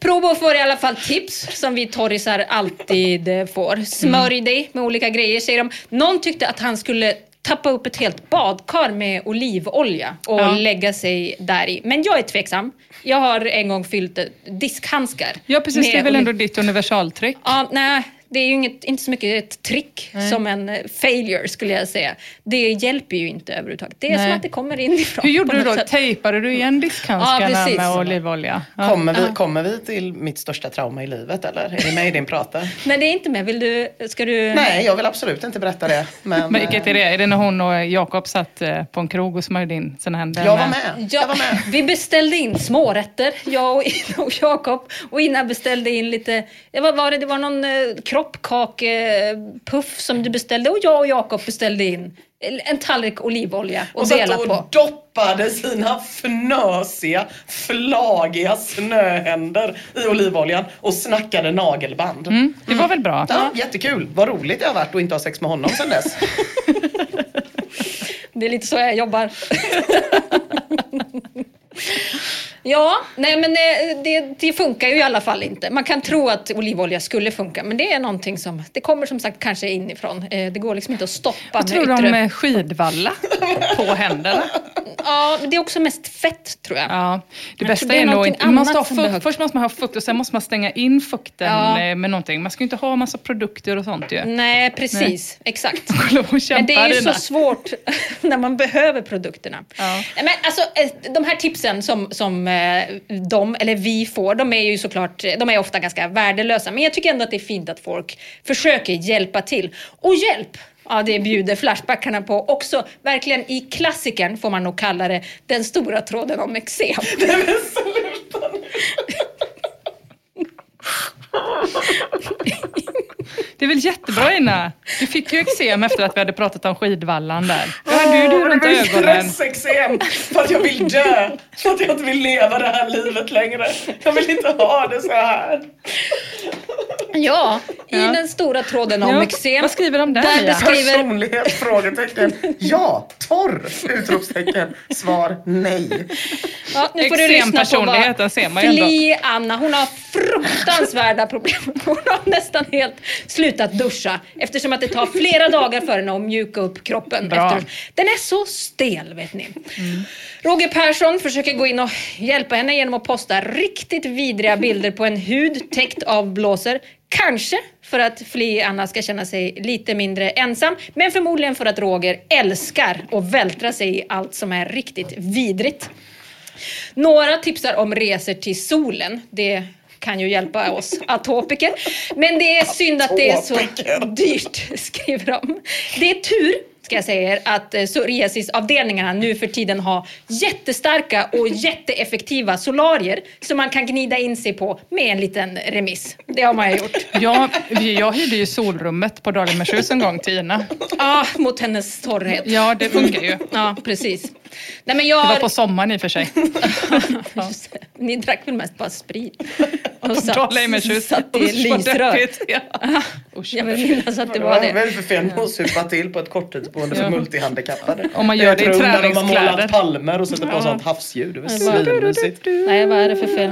Probo får i alla fall tips som vi torrisar alltid eh, får. Smörj dig med olika grejer säger de. Någon tyckte att han skulle tappa upp ett helt badkar med olivolja och Ja. lägga sig där i. Men jag är tveksam. Jag har en gång fyllt eh, diskhandskar. Ja precis, det är väl ändå ditt universaltrick. Ja, nej, det är ju inget, inte så mycket ett trick som en eh, failure skulle jag säga. Det hjälper ju inte överhuvudtaget. Det är Nej. som att det kommer inifrån. Hur gjorde du då? sätt. Tejpade du igen diskhandskarna Ja, med olivolja? Ja. Kommer vi, kommer vi till mitt största trauma i livet eller? Är ni med i din prata? Men det är inte med. Vill du, ska du... Nej, jag vill absolut inte berätta det. Men, Men vilket är det? Är det när hon och Jakob satt eh, på en krog och smörjde in sina händer? Jag var med. Ja, Jag var med. Vi beställde in smårätter, jag och, och Jakob. Och Ina beställde in lite, vad var det, det var någon eh, kroppkakepuff som du beställde och jag och Jakob beställde in en tallrik olivolja och, Och satt delade och på. doppade sina fnösiga, flagiga snöhänder i olivoljan och snackade nagelband. Mm, det var väl bra? Ja, jättekul. Vad roligt det har varit att inte ha sex med honom sedan dess. Det är lite så jag jobbar. Ja, nej men det, det, det funkar ju i alla fall inte. Man kan tro att olivolja skulle funka, men det är någonting som, det kommer som sagt kanske inifrån. Eh, Det går liksom inte att stoppa Vad tror du om eh, skidvalla på händerna? Ja, det är också mest fett tror jag. Ja, det Jag bästa är är nog inte... Man måste ha fukt, först måste man ha fukt och sen måste man stänga in fukten Ja. eh, med någonting. Man ska ju inte ha massa produkter och sånt ju. Nej, precis. Exakt. Vad hon Men det är ju kämpar, så svårt när man behöver produkterna. Ja. Nej, Men alltså, eh, de här tipsen som, som eh, de, eller vi får, de är ju såklart de är ofta ganska värdelösa. Men jag tycker ändå att det är fint att folk försöker hjälpa till. Och hjälp! Ja, det bjuder Flashbackarna på också. Verkligen i klassikern, får man nog kalla det, den stora tråden om eksem. Det är väl jättebra Ina? Du fick ju eksem efter att vi hade pratat om skidvallan där. Då hade ju du runt ögonen. stressexem för att jag vill dö. För att jag inte vill leva det här livet längre. Jag vill inte ha det så här. Ja, i den stora tråden om Ja, eksem. vad skriver de där, Där beskriver Personlighet? Frågetecken. Ja. Torr? Utropstecken. Svar nej. Ja, nu får du lyssna på vad ser man ju ändå. Fli Anna, hon har fruktansvärda problem. Hon har nästan helt slutat duscha eftersom att det tar flera dagar för henne att mjuka upp kroppen. Bra. Efter, den är så stel vet ni. Roger Persson försöker gå in och hjälpa henne genom att posta riktigt vidriga bilder på en hud täckt av blåsor. Kanske för att Fli Anna ska känna sig lite mindre ensam, men förmodligen för att Roger älskar att vältra sig i allt som är riktigt vidrigt. Några tipsar om resor till solen. Det kan ju hjälpa oss atopiker. Men det är synd att det är så dyrt, skriver de. Det är tur, ska jag säga er, att eh, psoriasisavdelningarna nu för tiden har jättestarka och jätteeffektiva solarier som man kan gnida in sig på med en liten remiss. Det har man ju gjort. Ja, vi- jag hyrde ju solrummet på Dahliamershus en gång till Ina. Ja, mot hennes torrhet. Ja, det funkar ju. Ja, precis. Nej, men jag Det var på sommaren i och för sig. Ni drack väl mest bara sprit? Och satt i Usch, vad lysrör. deppigt. Ja. Usch, Jag vill minnas att det var Vad är det. det för fel på att supa till på ett korttidsboende för multihandikappade? Om man gör det i träningskläder. målat palmer och sätter på sånt havsljud. Det var Det svinmysigt. Nej, vad är det för fel?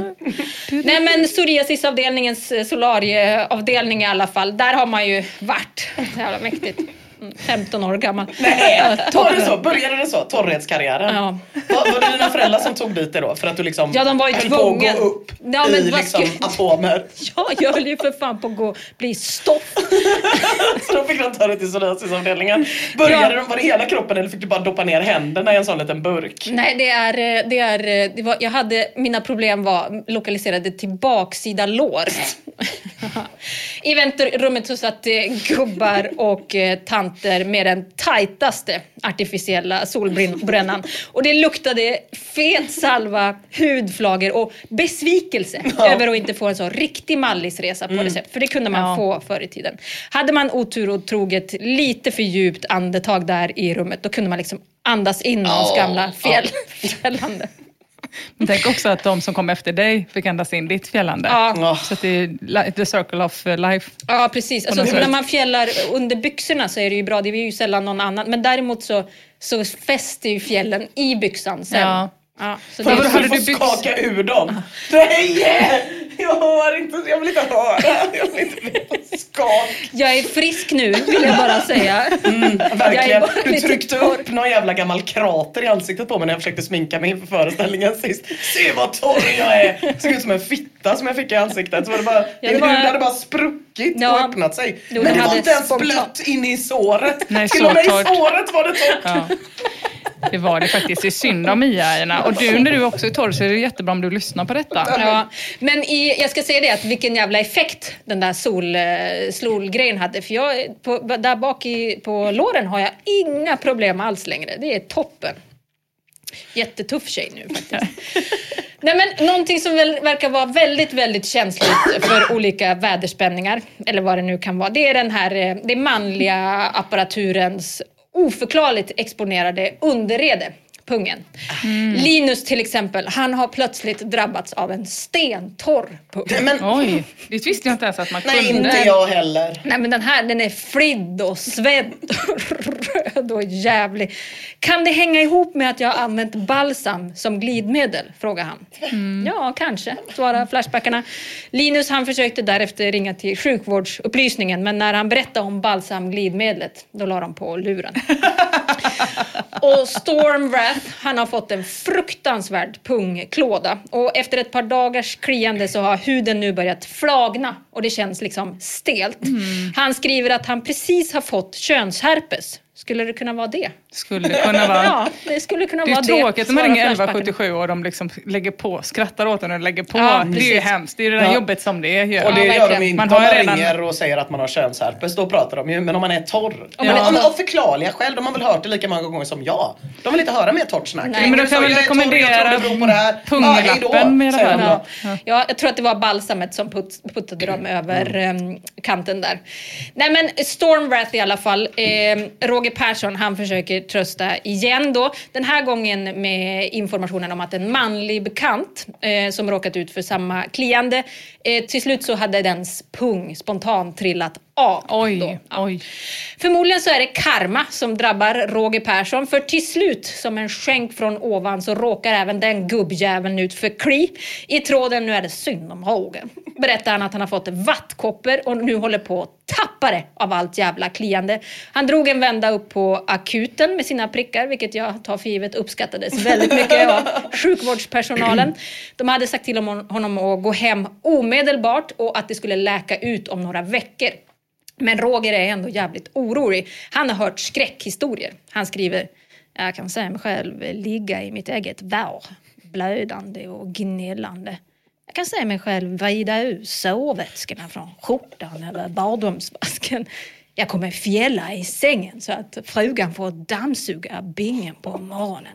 Nej, men psoriasisavdelningens eh, solarieavdelning i alla fall, där har man ju varit. Jävla mäktigt. Mm, 15 år gammal. Nej, var det så? Började det så? Torrhetskarriären? Ja. Var, var det dina föräldrar som tog dit dig då? För att du liksom Ja, de var ju höll tvungna. på att gå upp Ja, men i liksom ska- atomer? Ja, jag höll ju för fan på att gå, bli stoff. Så då fick de ta dig till psoriasisavdelningen. Började Ja. de, var det hela kroppen eller fick du bara doppa ner händerna i en sån liten burk? Nej, det är, eh, det är, eh, det var, jag hade, mina problem var lokaliserade till baksida lår. I väntrummet så satt det gubbar och eh, tanter med den tajtaste artificiella solbrännan. Och det luktade fet salva, hudflagor och besvikelse över att inte få en så riktig mallisresa på recept. För det kunde man Ja. få förr i tiden. Hade man otur och tog ett lite för djupt andetag där i rummet, då kunde man liksom andas in någons gamla fjäll, fjällande. Men tänk också att de som kom efter dig fick andas in ditt fjällande. Ja. Så att det är the circle of eh, life. Ja, precis. Alltså, när man fjällar under byxorna så är det ju bra. Det är ju sällan någon annan. Men däremot så, så fäster ju fjällen i byxan sen. Ja. Ja, så För det att är du hade får du byx- skaka ur dem. Nej! Jag hör inte, jag vill inte höra. Jag vill inte på skak. jag är frisk nu, vill jag bara säga. Jag Verkligen. är bara Du tryckte torr. upp någon jävla gammal krater i ansiktet på mig när jag försökte sminka mig inför föreställningen sist. Se vad torr jag är! Såg ut som en fitta som jag fick i ansiktet. Så var det bara, det din var- hade bara spruckit Ja. och öppnat sig. Jo, Men det det var inte ens blött inne i såret. Nej, Till så och med i såret var det torrt. Ja. Det var det faktiskt. Det är synd om Mia, Ina. Och du, när du också är torr så är det jättebra om du lyssnar på detta. Ja, men i, jag ska säga det att vilken jävla effekt den där sol, eh, solgrejen hade. För jag, på, där bak i, på låren har jag inga problem alls längre. Det är toppen. Jättetuff tjej nu faktiskt. Nej, men någonting som väl verkar vara väldigt, väldigt känsligt för olika väderspänningar, eller vad det nu kan vara, det är den här eh, det manliga apparaturens oförklarligt exponerade underrede. Pungen. Linus till exempel, han har plötsligt drabbats av en stentorr pung. Men, Oj, det visste jag inte ens att man nej, kunde. inte jag heller. Nej men den här den är fridd och svedd och röd och jävlig. Kan det hänga ihop med att jag har använt balsam som glidmedel? Frågar han. Ja, kanske, svarar Flashbackarna. Linus han försökte därefter ringa till sjukvårdsupplysningen men när han berättade om balsamglidmedlet då la de på luren. Och Storm Wrath, han har fått en fruktansvärd pungklåda. Och efter ett par dagars kliande så har huden nu börjat flagna och det känns liksom stelt. Han skriver att han precis har fått könsherpes. Skulle det kunna vara det? Skulle det kunna vara. Ja, det skulle kunna Det är vara ju det. tråkigt när man ringer Flashbackarna. 1177 och de liksom lägger på, skrattar åt en och lägger på. Ja, det är ju hemskt. Det är ju det där Ja. jobbet som det är ju. Och det Ja, gör de inte Man om har man redan- ringer och säger att man har könsherpes. Då pratar de ju. Men om man är torr. Ja. Ja. Men, av förklarliga skäl. De har väl hört det lika många gånger som jag. De vill inte höra mer torrt snack. Nej, men du kan väl rekommendera beror på det här. punglappen Ja, då, då. Jag tror att det var balsamet som put, puttade dem över Mm. em, kanten där. Nej men Stormwrath i alla fall. Eh, Roger Persson han försöker trösta igen då. Den här gången med informationen om att en manlig bekant eh, som råkat ut för samma kliande, eh, till slut så hade dens pung spontant trillat Oj, då. oj. Förmodligen så är det karma som drabbar Roger Persson för till slut, som en skänk från ovan, så råkar även den gubbjäveln ut för kli. I tråden nu är det synd om Roger. Berättar han att han har fått vattkoppor och nu håller på att tappa det av allt jävla kliande. Han drog en vända upp på akuten med sina prickar, vilket jag tar för givet uppskattades väldigt mycket av sjukvårdspersonalen. De hade sagt till honom att gå hem omedelbart och att det skulle läka ut om några veckor. Men Roger är ändå jävligt orolig. Han har hört skräckhistorier. Han skriver, jag kan se mig själv ligga i mitt eget vår, blödande och gnällande. Jag kan se mig själv vrida ur sårvätskorna från skjortan eller badrumsvasken. Jag kommer fjälla i sängen så att frugan får dammsuga bingen på morgonen.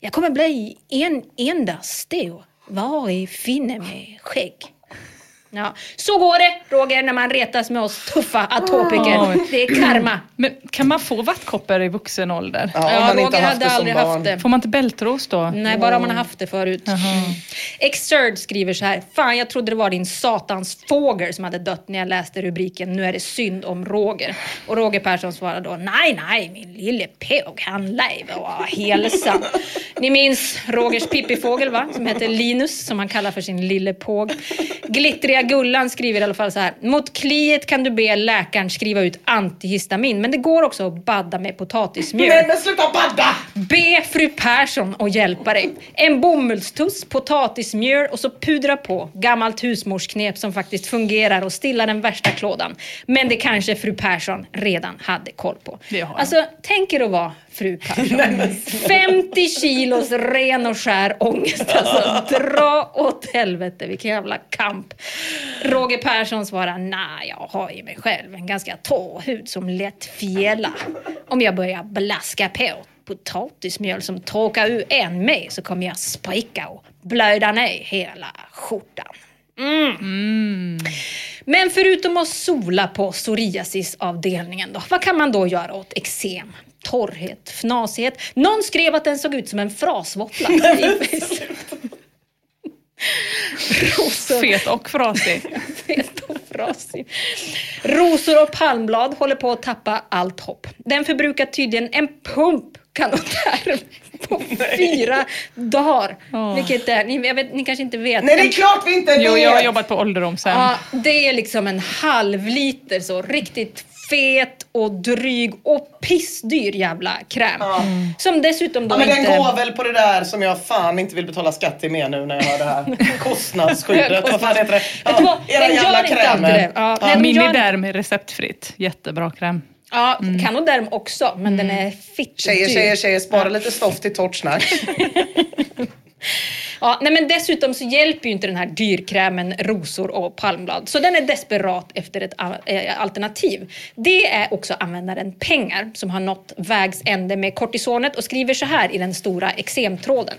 Jag kommer bli en enda stor, varig finne med skägg. Ja, så går det Roger när man retas med oss tuffa atopiker. Oj. Det är karma. Men kan man få vattkoppor i vuxen ålder? Ja, Ja, man Roger har haft hade aldrig barn. haft det. Får man inte bältros då? Nej, bara om man har haft det förut. Mm. Exerd skriver så här. Fan, jag trodde det var din satans fågel som hade dött när jag läste rubriken Nu är det synd om Roger. Och Roger Persson svarar då. Nej, nej, min lille påg, han lever och är hälsam. Ni minns Rogers pippifågel, va? Som heter Linus, som han kallar för sin lille påg. Glittriga Gullan skriver i alla fall så här. Mot kliet kan du be läkaren skriva ut antihistamin, men det går också att badda med potatismjöl. Men, men sluta badda! Be fru Persson att hjälpa dig. En bomullstuss, potatismjöl och så pudra på. Gammalt husmorsknep som faktiskt fungerar och stillar den värsta klådan. Men det kanske fru Persson redan hade koll på. Alltså, tänk er att vara fru Persson. 50 kilos ren och skär ångest alltså. Dra åt helvete, vilken jävla kamp. Roger Persson svarar, nej jag har i mig själv en ganska torr hud som lätt fjälla. Om jag börjar blaska på potatismjöl som torkar ur en med så kommer jag spricka och blöda ner hela skjortan. Mm. Men förutom att sola på psoriasisavdelningen då, vad kan man då göra åt eksem? Torrhet, fnasighet. Någon skrev att den såg ut som en frasvåffla. Rosor. Fet och frasig. Fet och frasig. Rosor och palmblad håller på att tappa allt hopp. Den förbrukar tydligen en pump kanoterm på fyra dagar. Vilket är, ni, jag vet, ni kanske inte vet. Nej det är klart vi inte vet! Jo, jag har jobbat på ålderdomshem. Ja, det är liksom en halv liter så riktigt fet och dryg och pissdyr jävla kräm. Som dessutom då Ja, men den inte... går väl på det där som jag fan inte vill betala skatt till mer nu när jag hör det här. Kostnadsskyddet, vad fan heter det? Vad? era Den jävla krämer. Ja, gör- Miniderm är receptfritt. Jättebra kräm. Ja, Canoderm också, men den är fitt Tjejer, tjejer, tjejer, spara lite stoff till torrt snack. Ja, nej, men dessutom så hjälper ju inte den här dyrkrämen rosor och palmblad. Så den är desperat efter ett eh, alternativ. Det är också användaren Pengar som har nått vägs ände med kortisonet och skriver så här i den stora eksemtråden.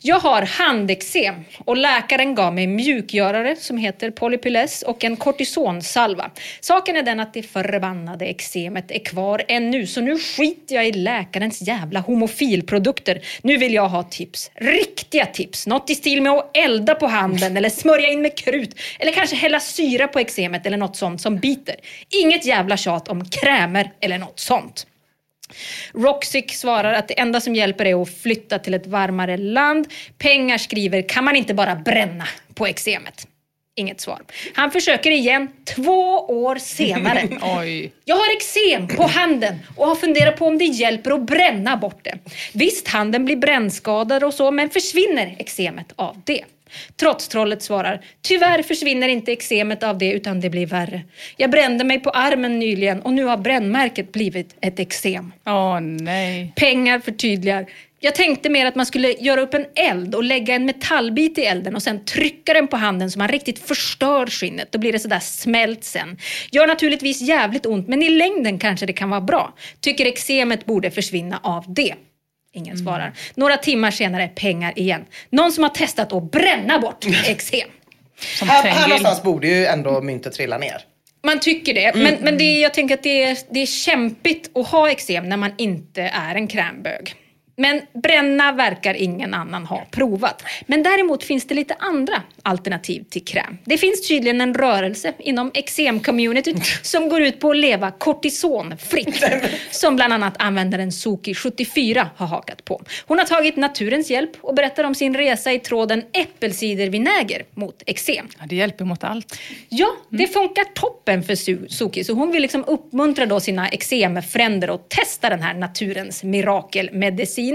Jag har handeksem och läkaren gav mig mjukgörare som heter Polypyles och en kortisonsalva. Saken är den att det förbannade eksemet är kvar ännu så nu skiter jag i läkarens jävla homofilprodukter. Nu vill jag ha tips. Riktiga tips. Något i stil med att elda på handen eller smörja in med krut eller kanske hälla syra på eksemet eller något sånt som biter. Inget jävla tjat om krämer eller något sånt. Roxic svarar att det enda som hjälper är att flytta till ett varmare land. Pengar skriver, kan man inte bara bränna på eksemet? Inget svar. Han försöker igen två år senare. Jag har eksem på handen och har funderat på om det hjälper att bränna bort det. Visst, handen blir brännskadad och så, men försvinner eksemet av det? Trots-trollet svarar, tyvärr försvinner inte eksemet av det utan det blir värre. Jag brände mig på armen nyligen och nu har brännmärket blivit ett eksem. Åh nej. Pengar förtydligar. Jag tänkte mer att man skulle göra upp en eld och lägga en metallbit i elden och sen trycka den på handen så man riktigt förstör skinnet. Då blir det sådär smält sen. Gör naturligtvis jävligt ont men i längden kanske det kan vara bra. Tycker eksemet borde försvinna av det. Ingen svarar. Några timmar senare pengar igen. Någon som har testat att bränna bort eksem. Här, här någonstans borde ju ändå myntet trilla ner. Man tycker det, men, men det, jag tänker att det är, det är kämpigt att ha eksem när man inte är en krämbög. Men bränna verkar ingen annan ha provat. Men däremot finns det lite andra alternativ till kräm. Det finns tydligen en rörelse inom eksem-communityt som går ut på att leva kortisonfritt. Som bland annat användaren Soki74 har hakat på. Hon har tagit naturens hjälp och berättar om sin resa i tråden äppelcidervinäger mot eksem. Ja, det hjälper mot allt. Ja, det funkar toppen för Suki. Så hon vill liksom uppmuntra då sina eksemfränder att testa den här naturens mirakelmedicin.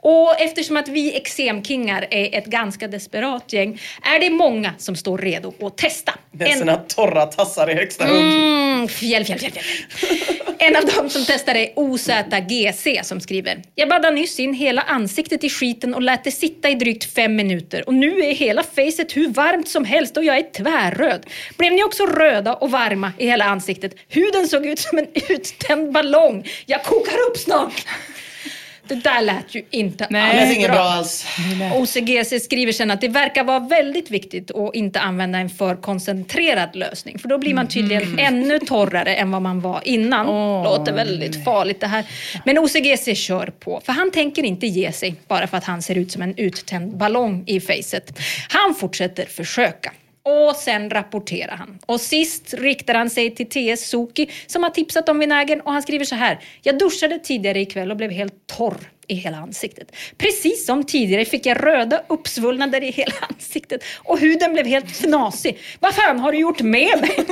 Och eftersom att vi eksemkingar är ett ganska desperat gäng är det många som står redo att testa. Med En- sina torra tassar i högsta hugg. Mm, fjäll, fjäll, fjäll, fjäll. En av dem som testar är OZGC som skriver. Jag baddade nyss in hela ansiktet i skiten och lät det sitta i drygt fem minuter. Och nu är hela facet hur varmt som helst och jag är tvärröd. Blev ni också röda och varma i hela ansiktet? Huden såg ut som en uttänd ballong. Jag kokar upp snart. Det där lät ju inte Det alls är inget bra alls. OCGC skriver sen att det verkar vara väldigt viktigt att inte använda en för koncentrerad lösning. För då blir man tydligen ännu torrare än vad man var innan. Låter väldigt farligt det här. Men OCGC kör på. För han tänker inte ge sig bara för att han ser ut som en uttänd ballong i facet. Han fortsätter försöka. Och sen rapporterar han. Och sist riktar han sig till TS Soki som har tipsat om vinägern och han skriver så här. Jag duschade tidigare ikväll och blev helt torr i hela ansiktet. Precis som tidigare fick jag röda uppsvullnader i hela ansiktet och huden blev helt fnasig. Vad fan har du gjort med mig?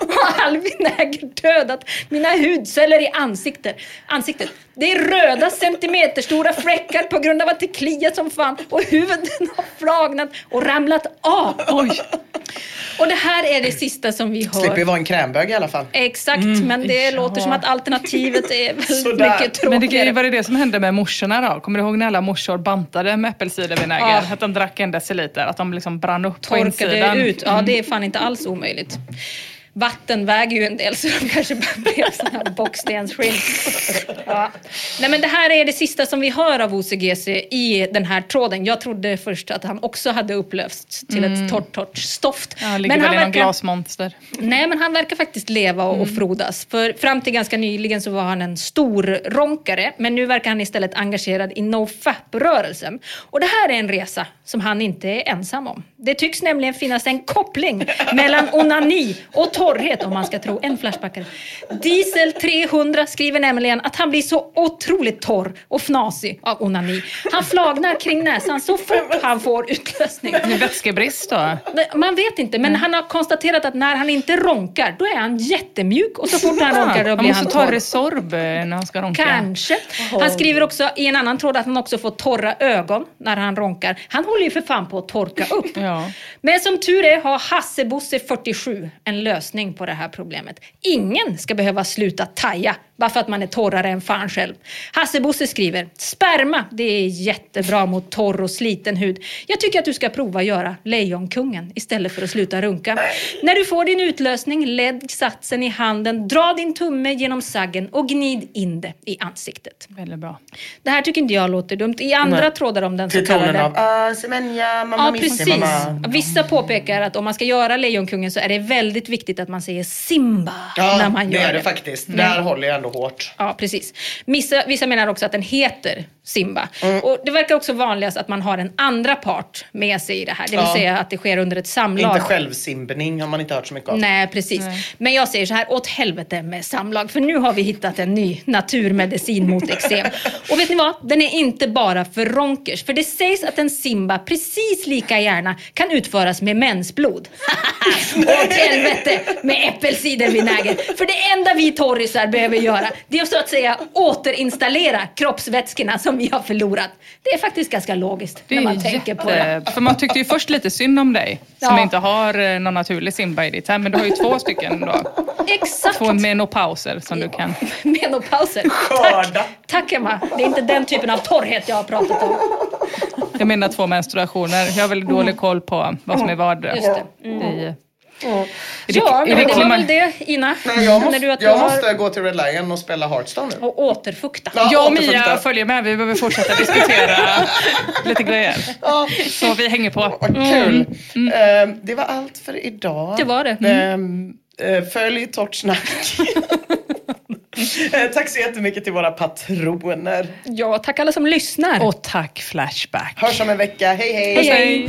Har all vinäger dödat mina hudceller i ansiktet? ansiktet? Det är röda centimeterstora fläckar på grund av att det kliar som fan och huden har flagnat och ramlat av. Oj. Och det här är det sista som vi hör. Slipper ju vara en krämbög i alla fall. Exakt, men det låter som att alternativet är väldigt mycket Men det tråkigare. var det det som hände med morsorna då? Kommer du ihåg när alla morsor bantade med äppelcidervinäger? Ja. Att de drack en deciliter, att de liksom brann upp på torkade insidan. ut. Ja, det är fan inte alls omöjligt. Vatten väger ju en del så de kanske bara blev såna här bockstensskinn. Ja. Nej men det här är det sista som vi hör av OCGC i den här tråden. Jag trodde först att han också hade upplösts till ett torrt, torrt stoft. Ja, ligger väl i någon glasmonster. Nej, men han verkar faktiskt leva och, och frodas. För fram till ganska nyligen så var han en stor ronkare, men nu verkar han istället engagerad i NoFap-rörelsen. Och det här är en resa som han inte är ensam om. Det tycks nämligen finnas en koppling mellan onani och torrhet, om man ska tro en Flashbackare. Diesel 300 skriver nämligen att han blir så otroligt torr och fnasig av onani. Han flagnar kring näsan så fort han får utlösning. Vätskebrist då? Man vet inte, men han har konstaterat att när han inte ronkar, då är han jättemjuk och så fort han ronkar då han blir måste han ta torr. Resorb eh, när han ska ronka. Kanske. Han skriver också i en annan tråd att han också får torra ögon när han ronkar. Han håller ju för fan på att torka upp. Ja. Men som tur är har Hassebosse 47 en lösning på det här problemet. Ingen ska behöva sluta taja bara för att man är torrare än fan själv. Hassebosse skriver, sperma, det är jättebra mot torr och sliten hud. Jag tycker att du ska prova att göra Lejonkungen istället för att sluta runka. När du får din utlösning, lägg satsen i handen, dra din tumme genom saggen och gnid in det i ansiktet. Väldigt bra. Det här tycker inte jag låter dumt. I andra Nej. trådar om den så Till tonen kallade... av ah, Semenya, mamma Ja, precis. mamma. Vissa påpekar att om man ska göra Lejonkungen så är det väldigt viktigt att man säger Simba när Ja, man det gör är det faktiskt. Där håller jag ändå hårt. Ja, precis. Vissa, vissa menar också att den heter Simba. Mm. Och det verkar också vanligast att man har en andra part med sig i det här. Det vill Ja. säga att det sker under ett samlag. Inte självsimbning har man inte hört så mycket av. Nej, precis. Men jag säger så här, åt helvete med samlag. För nu har vi hittat en ny naturmedicin mot eksem. Och vet ni vad? Den är inte bara för ronkers. För det sägs att en Simba precis lika gärna kan utföras med mensblod. åt helvete med äppelcidervinäger. För det enda vi torrisar behöver göra, det är att så att säga återinstallera kroppsvätskorna som vi har förlorat. Det är faktiskt ganska logiskt Det när är man tänker på det. För man tyckte ju först lite synd om dig, som Ja. inte har eh, någon naturlig Simba i ditt hem. Men du har ju två stycken då. Exakt. Två menopauser som du kan. Menopauser. Tack. Tack Emma. Det är inte den typen av torrhet jag har pratat om. Jag menar två menstruationer. Jag har väldigt dålig koll på vad som är vad. Just det. Mm. I, Det- Ja, men det det var väl det Ina. Nej, jag Känner du måste, att du jag har... måste gå till Red Lion och spela Hearthstone nu. Och återfukta. Ja, Jag och återfukta. Mia följer med. Vi behöver fortsätta diskutera lite grejer. Ja. Så vi hänger på. Vad kul. Eh, det var allt för idag. Det var det. Eh, eh, följ Torrt Snack. Eh, Tack så jättemycket till våra patroner. Ja, tack alla som lyssnar. Och tack Flashback. Hörs om en vecka. Hej hej! Hej, hej.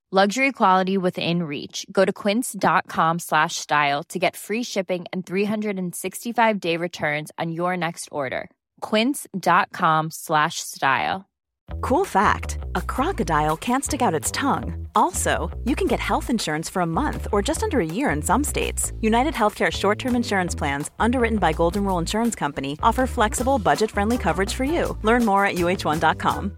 Luxury quality within reach. Go to quince.com slash style to get free shipping and 365 day returns on your next order. Quince.com slash style. Cool fact a crocodile can't stick out its tongue. Also, you can get health insurance for a month or just under a year in some states. United Healthcare short term insurance plans, underwritten by Golden Rule Insurance Company, offer flexible, budget friendly coverage for you. Learn more at uh1.com.